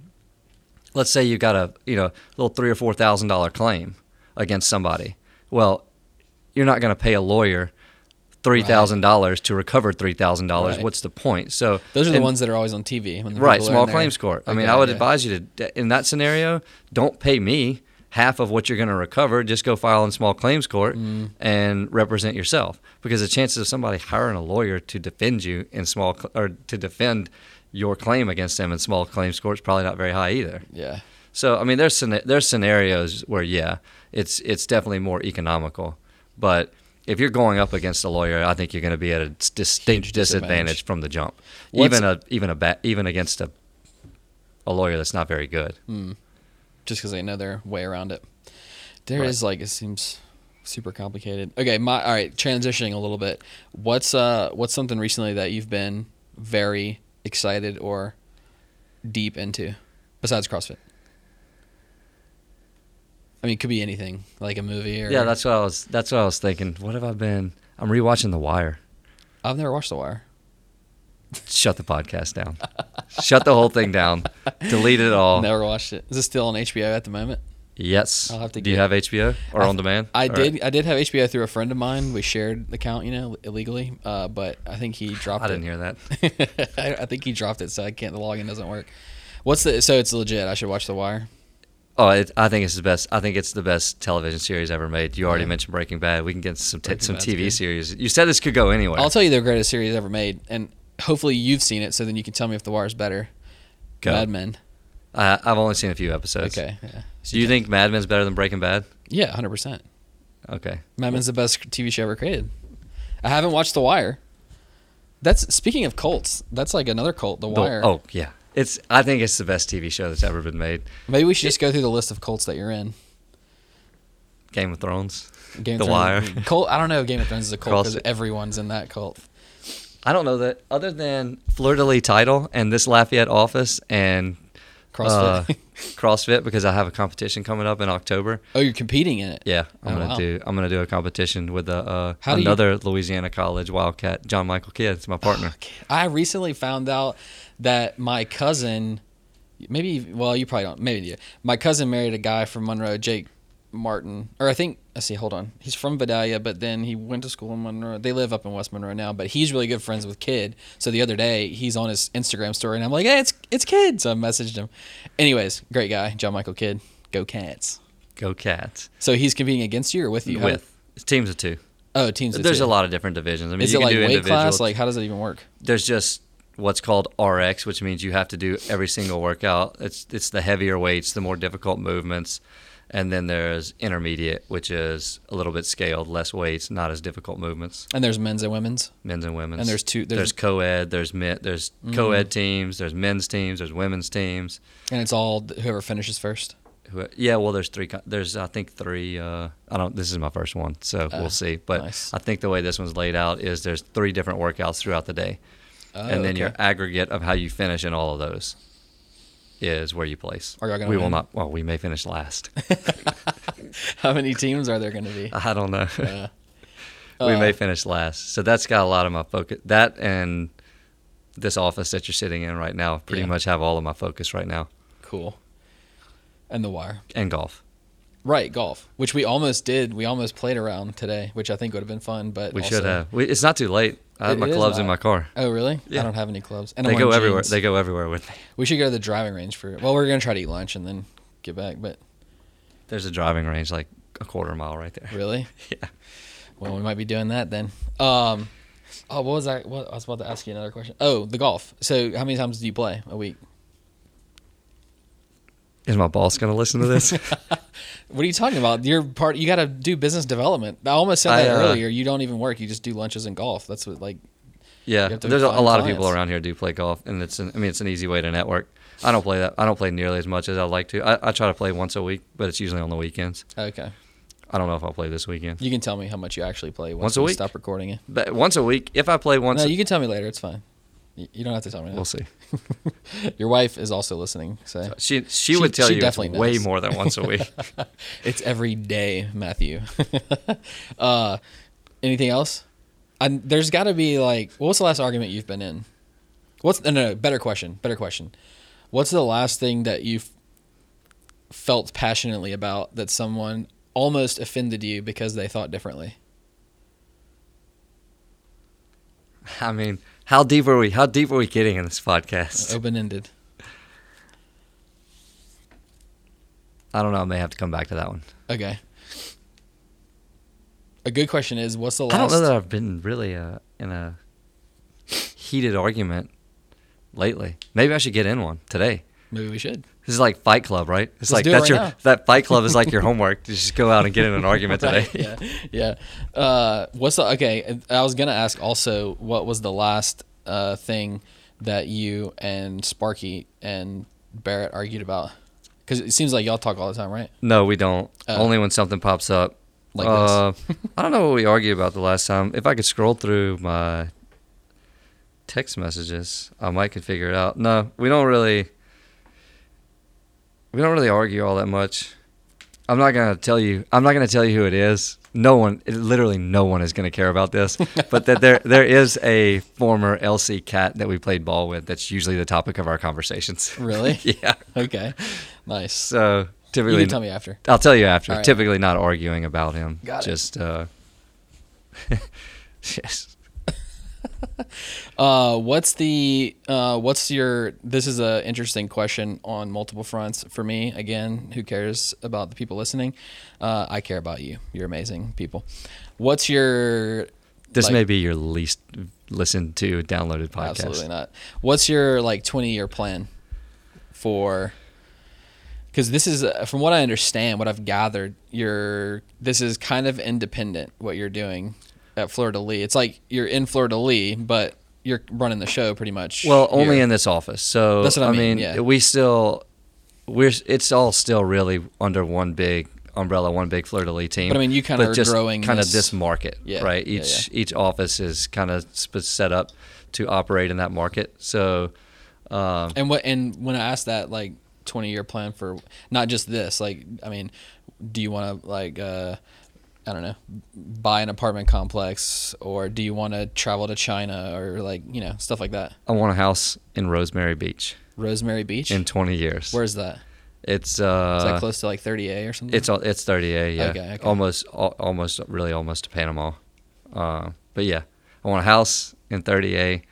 let's say you got a you know little three or four thousand dollar claim against somebody, well, you're not going to pay a lawyer three thousand dollars to recover three thousand dollars. What's the point? So Those are the and- ones that are always on TV. when right small claims court. I mean, I would advise you to in that scenario, don't pay me half of what you're going to recover. Just go file in small claims court Mm. and represent yourself because the chances of somebody hiring a lawyer to defend you in small or to defend your claim against them in small claims court is probably not very high either. Yeah. So I mean, there's there's scenarios where yeah, it's it's definitely more economical, but if you're going up against a lawyer, I think you're going to be at a distinct disadvantage. disadvantage. from the jump, What's- even a even a ba- even against a a lawyer that's not very good. just because they know their way around it. There is Right. like it seems super complicated. Okay, my all right. Transitioning a little bit. What's uh what's something recently that you've been very excited or deep into besides CrossFit? I mean, it could be anything, like a movie or Yeah, that's what I was that's what I was thinking. What have I been? I'm rewatching The Wire. I've never watched The Wire. Shut the podcast down. Shut the whole thing down. Delete it all. Never watched it. Is it still on HBO at the moment? Yes. I'll have to Do you have HBO or I- on demand? I Or- did. I did have HBO through a friend of mine. We shared the account, you know, illegally. Uh, but I think he dropped I it. didn't hear that. I, I think he dropped it, so I can't. The login doesn't work. What's the? So it's legit. I should watch The Wire. Oh, it, I think it's the best. I think it's the best television series ever made. You already Yeah. mentioned Breaking Bad. We can get some t- some Bad's TV good. series. You said this could go anywhere. I'll tell you the greatest series ever made, and hopefully you've seen it, so then you can tell me if The Wire is better. Go. Mad Men. I, I've only seen a few episodes. Okay. Yeah. So Do you think Mad Men's better than Breaking Bad? Yeah, hundred percent. Okay. Mad Men's the best TV show ever created. I haven't watched The Wire. That's speaking of cults. That's like another cult, The The- Wire. oh yeah, it's. I think it's the best TV show that's ever been made. Maybe we should just go through the list of cults that you're in. Game of Thrones. Game The of Thrones. Wire. Cult. I don't know. if Game of Thrones is a cult because everyone's in that cult. I don't know that other than Fleur de Lis title and this Lafayette office and CrossFit. uh, CrossFit because I have a competition coming up in October. oh, you're competing in it. Yeah, I'm Oh, gonna wow. do. I'm gonna do a competition with a, uh, How do you- another Louisiana College Wildcat, John Michael Kidd. It's my partner. I recently found out that my cousin, maybe, well, you probably don't, maybe you. My cousin married a guy from Monroe, Jake Martin, or I think, let's see, hold on. He's from Vidalia, but then he went to school in Monroe. They live up in West Monroe now, but he's really good friends with Kidd. So the other day, he's on his Instagram story, and I'm like, hey, it's it's Kidd. So I messaged him. Anyways, great guy, John Michael Kidd. Go Cats. Go Cats. So he's competing against you or with you? With it's teams of two. oh, teams. of There's two. a lot of different divisions. I mean, Is you it like do weight individual. class? Like, how does it even work? there's just what's called RX, which means you have to do every single workout. It's it's the heavier weights, the more difficult movements, and then there's intermediate, which is a little bit scaled, less weights, not as difficult movements, And there's men's and women's. men's and women's. And there's two- There's, there's- co-ed. There's men. There's co-ed teams. There's men's teams. There's women's teams. And it's all whoever finishes first. Who- Yeah, well, there's three. There's I think three. Uh, I don't. This is my first one, so Uh, we'll see. But nice. I think the way this one's laid out is there's three different workouts throughout the day, Oh, and then okay. your aggregate of how you finish in all of those is where you place. Are y'all gonna we will not. Well, we may finish last. How many teams are there going to be? I don't know. Uh, we uh, may finish last. So that's got a lot of my focus. That and this office that you're sitting in right now pretty Yeah. much have all of my focus right now, Cool. And the wire. and golf. Right, golf, which we almost did. We almost played around today, which I think would have been fun. But We also- should have. We, it's not too late. I have It- my gloves in my car. Oh, really? Yeah. I don't have any clubs. And They I'm go everywhere. jeans. They go everywhere with me. We should go to the driving range for. Well, we're gonna try to eat lunch and then get back. But There's a driving range like a quarter mile right there. really, Yeah. well, we might be doing that then. Um, oh, what was I? What I was about to ask you another question. Oh, the golf. So, how many times do you play a week? Is my boss going to listen to this? What are you talking about? You're part. You got to do business development. I almost said I, that uh, earlier. You don't even work. You just do lunches and golf. That's what like. yeah. There's a, a lot of people around here do play golf, and it's an, I mean it's an easy way to network. I don't play that. I don't play nearly as much as I'd like to. I, I try to play once a week, but it's usually on the weekends. Okay. I don't know if I'll play this weekend. You can tell me how much you actually play once, Once a we week? stop recording it. But once a week, if I play once, No, you can tell me later. It's fine. You you don't have to tell me now. we'll see. Your wife is also listening. So She, she She- would tell she you it's definitely way more than once a week. it's every day, Matthew. uh, anything else? And there's got to be like, what's the last argument you've been in? What's no, no, no, better question, better question. What's the last thing that you felt passionately about that someone almost offended you because they thought differently? I mean, how deep are we? How deep are we getting in this podcast? Open ended. I don't know. I may have to come back to that one. Okay. A good question is, what's the last? I don't know that I've been really uh, in a heated argument lately. Maybe I should get in one today. Maybe we should. This is like Fight Club, right? It's Let's like do it that's right your now. that Fight Club is like your homework. to just go out and get in an argument today. Yeah, yeah. Uh, what's the okay? I was gonna ask also, what was the last uh, thing that you and Sparky and Barrett argued about? Because it seems like y'all talk all the time, right? No, we don't. Oh. Only when something pops up. Like uh, I don't know what we argued about the last time. If I could scroll through my text messages, I might could figure it out. No, we don't really. We don't really argue all that much. I'm not gonna tell you. I'm not gonna tell you who it is. No one, literally, no one is gonna care about this. but that there, there is a former LC cat that we played ball with. That's usually the topic of our conversations. Really? yeah. Okay, nice. So You typically, can tell me after. I'll tell you after. Right. Typically, not arguing about him. Got it. Just, uh, yes. Uh, what's the uh, what's your? This is a interesting question on multiple fronts for me. Again, who cares about the people listening? Uh, I care about you. You're amazing people. What's your? This like- may be your least listened to downloaded podcast. Absolutely not. What's your like 20 year plan for? Because this is, uh, from what I understand, what I've gathered, you're this is kind of independent what you're doing at Fleur de Lis. It's like you're in Fleur de Lis, but you're running the show pretty much. Well, only in this office. So That's what I I mean, mean, yeah. we still, we're. It's all still really under one big umbrella, one big fleur de lis team. But, I mean, you but are just growing kind this- of this market, Yeah, right? yeah, Each each office is kind of set up to operate in that market. So. Um, And what and when I asked that like 20 year plan for not just this, like I mean, do you want to like uh I don't know, buy an apartment complex or do you want to travel to China or like, you know, stuff like that. I want a house in Rosemary Beach Rosemary Beach? in 20 years. Where's that? It's uh Is that close to like 30A or something? It's it's 30A, yeah. Okay, okay. Almost, almost, really, almost to Panama. Uh, but yeah, I want a house in 30A.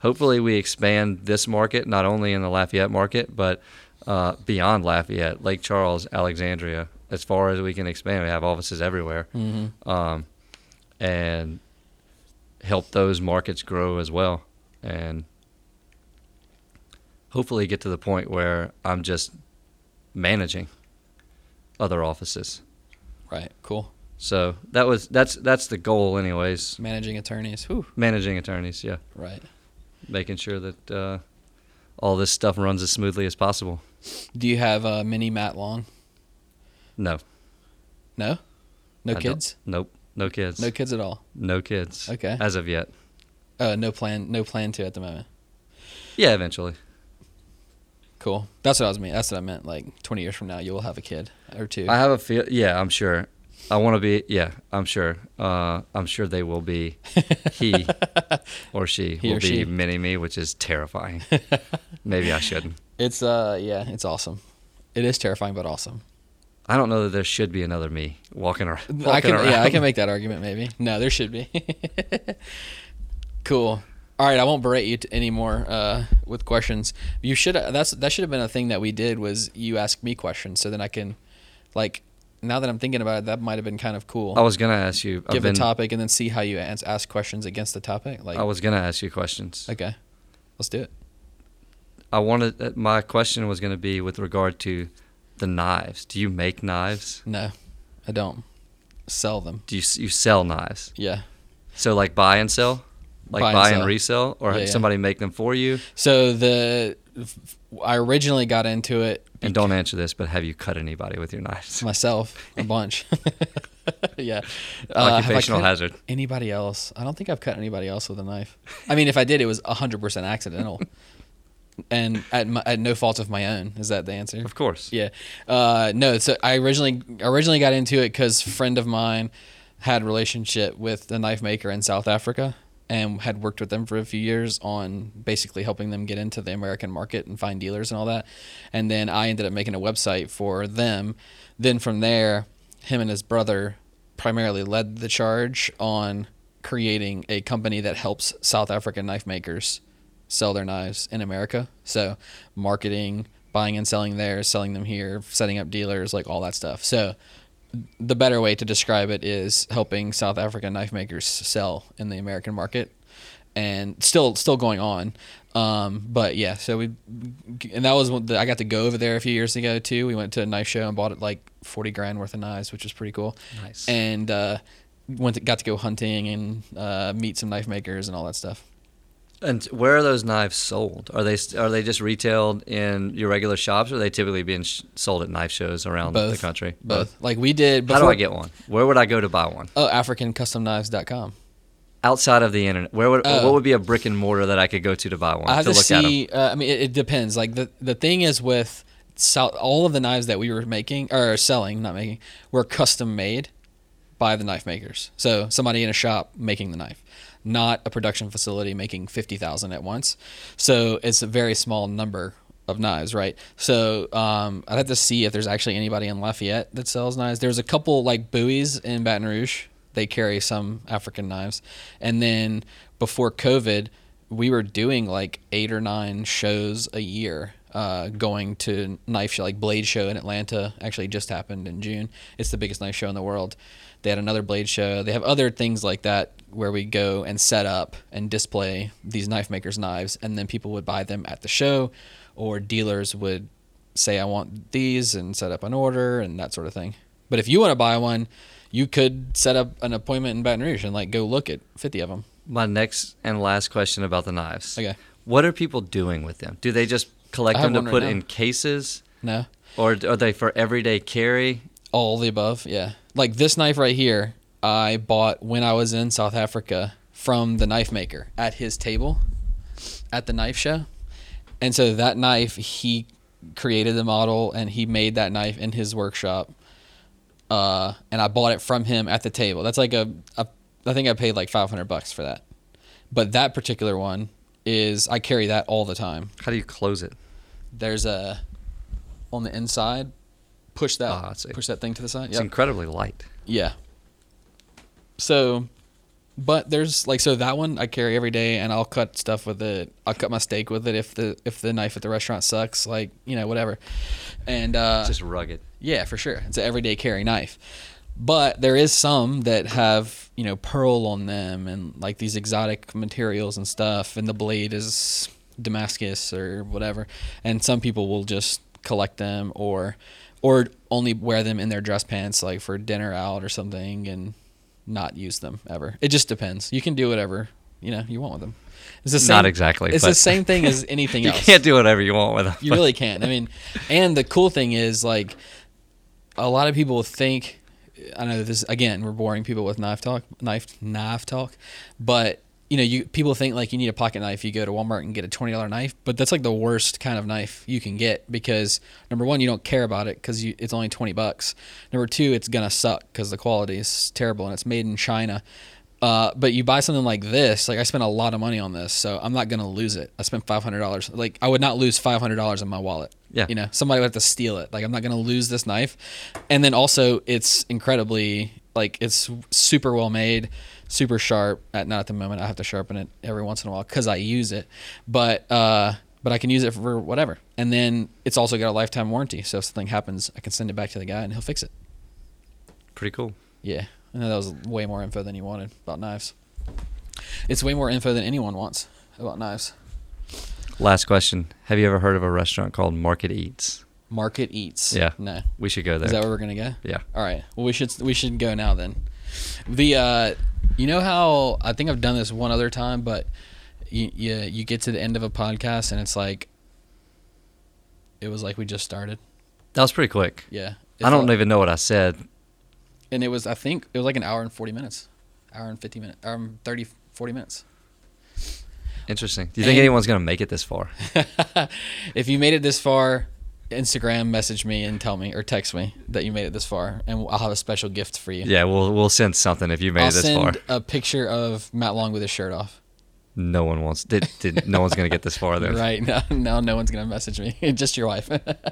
Hopefully, we expand this market not only in the Lafayette market, but uh, beyond Lafayette, Lake Charles, Alexandria. As far as we can expand, we have offices everywhere, Mhm. um, and help those markets grow as well, and hopefully get to the point where I'm just managing other offices. Right. Cool. So that was that's that's the goal, anyways. Managing attorneys. Whew. Managing attorneys, yeah, Right. making sure that uh, all this stuff runs as smoothly as possible. Do you have a mini Matt Long? No, No? No I kids? Nope, no kids. No kids at all. No kids. Okay. As of yet. Uh, no plan. No plan to at the moment. Yeah, eventually. Cool. That's what I was mean. That's what I meant. Like 20 years from now, you will have a kid or two. I have a feel. Yeah, I'm sure. I want to be. Yeah, I'm sure. Uh, I'm sure they will be. He or she He will or be she. mini me, which is terrifying. Maybe I shouldn't. It's uh yeah, it's awesome. It is terrifying but awesome. I don't know that there should be another me walking, ar- walking I can around. yeah, I can make that argument maybe. No, there should be. cool. All right, I won't berate you t- anymore uh, with questions. You should that's that should have been a thing that we did was you ask me questions so then I can like now that I'm thinking about it that might have been kind of cool. I was gonna ask you. Give been, a topic and then see how you ans- ask questions against the topic. Like I was gonna ask you questions. okay. Let's do it. I wanted uh, my question was gonna be with regard to the knives. Do you make knives? No. I don't. Sell them. Do you you sell knives? Yeah. So like buy and sell, like Buy buy, and and, resell, or Yeah, yeah. somebody make them for you. So the I originally got into it And don't answer this, but have you cut anybody with your knives? myself a bunch. yeah. Uh, Occupational cut hazard. Anybody else? I don't think I've cut anybody else with a knife. I mean, if I did, it was hundred percent accidental, and at my, at no fault of my own. Is that the answer? Of course. Yeah. Uh, no. So I originally originally got into it because friend of mine had a relationship with the knife maker in South Africa and had worked with them for a few years on basically helping them get into the American market and find dealers and all that. And then I ended up making a website for them. Then from there, him and his brother primarily led the charge on creating a company that helps South African knife makers sell their knives in America. So marketing, buying and selling there, selling them here, setting up dealers, like all that stuff. So the better way to describe it is helping South African knife makers sell in the American market, and still still going on. Um, but yeah, so we and that was I got to go over there a few years ago too. We went to a knife show and bought it like forty grand worth of knives, which was pretty cool. Nice. And uh, went to, got to go hunting and uh, meet some knife makers and all that stuff. And where are those knives sold? Are they are they just retailed in your regular shops, or are they typically being sh- sold at knife shows around the country? Both. both. Like we did. How do I get one? Where would I go to buy one? Oh, AfricanCustomKnives.com. Outside of the internet, where would Oh. what would be a brick and mortar that I could go to to buy one I have to to, look at them? see. Uh, I mean, it, it depends. Like the the thing is with all of the knives that we were making or selling, not making, were custom made by the knife makers. So somebody in a shop making the knife, not a production facility making fifty thousand at once. So it's a very small number of knives, right? So um, I'd have to see if there's actually anybody in Lafayette that sells knives. There's a couple like buoys in Baton Rouge. They carry some African knives, and then before COVID, we were doing like eight or nine shows a year. Uh, going to knife show like Blade Show in Atlanta actually just happened in June. It's the biggest knife show in the world. They had another Blade Show. They have other things like that where we go and set up and display these knife makers' knives, and then people would buy them at the show, or dealers would say, "I want these," and set up an order and that sort of thing. But if you want to buy one, you could set up an appointment in Baton Rouge and like go look at fifty of them. My next and last question about the knives. Okay. What are people doing with them? Do they just collect them to one right put in cases, No, or are they for everyday carry? all the above. Yeah, like this knife right here, I bought when I was in South Africa from the knife maker at his table at the knife show, and so that knife he created the model and he made that knife in his workshop. Uh, and I bought it from him at the table. That's like a, a I think I paid like 500 bucks for that. But that particular one is I carry that all the time. How do you close it? There's a on the inside push that Ah, push that thing to the side. It's Yep. incredibly light. Yeah. So, but there's like so that one I carry every day, and I'll cut stuff with it. I'll cut my steak with it if the if the knife at the restaurant sucks, like you know whatever. And uh, It's just rugged. yeah, for sure, it's an everyday carry knife. But there is some that have you know pearl on them and like these exotic materials and stuff, and the blade is Damascus or whatever. And some people will just collect them or or only wear them in their dress pants like for dinner out or something and not use them ever. It just depends. You can do whatever you know you want with them. It's the same, Not exactly, It's the same thing as anything You else. You can't do whatever you want with them. You really can't. I mean, and the cool thing is like a lot of people think I know this again, we're boring people with knife talk, knife knife talk, but you know, you people think like you need a pocket knife. You go to Walmart and get a twenty dollar knife, but that's like the worst kind of knife you can get because number one, you don't care about it because it's only twenty bucks. Number two, it's gonna suck because the quality is terrible and it's made in China. Uh, but you buy something like this, like I spent a lot of money on this, so I'm not gonna lose it. I spent five hundred dollars. Like I would not lose five hundred dollars in my wallet. Yeah. You know, somebody would have to steal it. Like I'm not gonna lose this knife. And then also, it's incredibly like it's super well made, super sharp. At not at the moment, I have to sharpen it every once in a while because I use it. But uh, but I can use it for whatever. And then it's also got a lifetime warranty. So if something happens, I can send it back to the guy and he'll fix it. Pretty cool. Yeah, I know that was way more info than you wanted about knives. It's way more info than anyone wants about knives. Last question. Have you ever heard of a restaurant called Market Eats? Market eats. Yeah. No. We should go there. Is that where we're gonna go? yeah. All right. Well, we should we should go now then. The uh, you know how I think I've done this one other time, but you you, you get to the end of a podcast and it's like it was like we just started. That was pretty quick. Yeah. I don't felt- even know what I said. And it was I think it was like an hour and 40 minutes. Hour and 50 minutes. Hour and 30 40 minutes. Interesting. Do you think And- anyone's going to make it this far? if you made it this far, Instagram message me and tell me or text me that you made it this far, and I'll have a special gift for you. Yeah, we'll we'll send something if you made I'll it this send far. a picture of Matt Long with his shirt off. No one wants. Did, did no one's going to get this far then? Right? No, no, no one's gonna message me. Just your wife.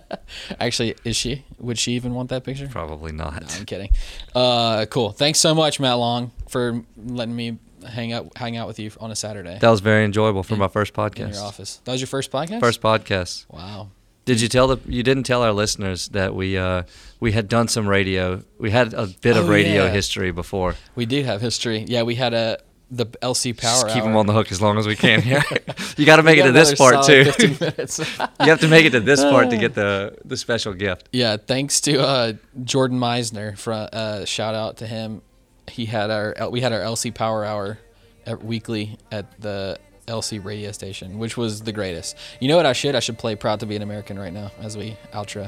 Actually, is she? Would she even want that picture? Probably not. No, I'm kidding. Uh, cool. Thanks so much, Matt Long, for letting me hang out hang out with you on a Saturday That was very enjoyable for my first in podcast. your office. That was your first podcast. First podcast. Wow. Did you tell the? You didn't tell our listeners that we uh, we had done some radio. We had a bit of Oh, radio yeah. history before. We do have history. Yeah, we had a the LC Power. Just keep Hour. them on the hook as long as we can here. you got to make it to this part too. you have to make it to this part to get the the special gift. yeah, thanks to uh, Jordan Meisner. For uh, shout out to him. He had our we had our LC Power Hour at, weekly at the LC radio station, which was the greatest. You know what I should? I should play "Proud to Be an American" right now as we outro.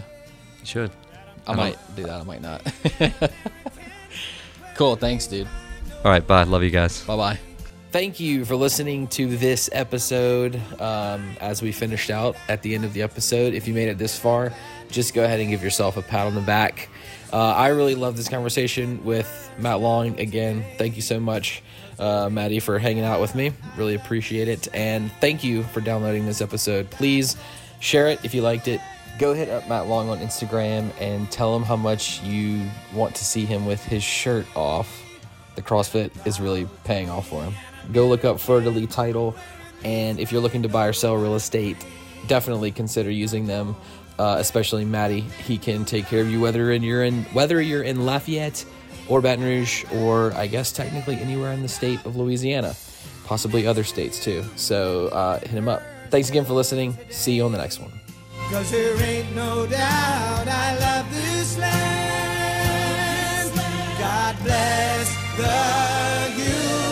You should. I I don't- might do that. I might not. cool. Thanks, dude. All right. Bye. Love you guys. Bye bye. Thank you for listening to this episode. Um, as we finished out at the end of the episode, if you made it this far, just go ahead and give yourself a pat on the back. Uh, I really love this conversation with Matt Long. Again, thank you so much, uh, Maddie, for hanging out with me. Really appreciate it. And thank you for downloading this episode. Please share it if you liked it. Go hit up Matt Long on Instagram and tell him how much you want to see him with his shirt off the CrossFit is really paying off for him. Go look up de Lis title, and if you're looking to buy or sell real estate, definitely consider using them. Uh, especially Maddie, he can take care of you whether in you're in whether you're in Lafayette or Baton Rouge, or I guess technically anywhere in the state of Louisiana, possibly other states too. So uh, hit him up. Thanks again for listening. See you on the next one. Cause there ain't no doubt I love this land. God bless the USA.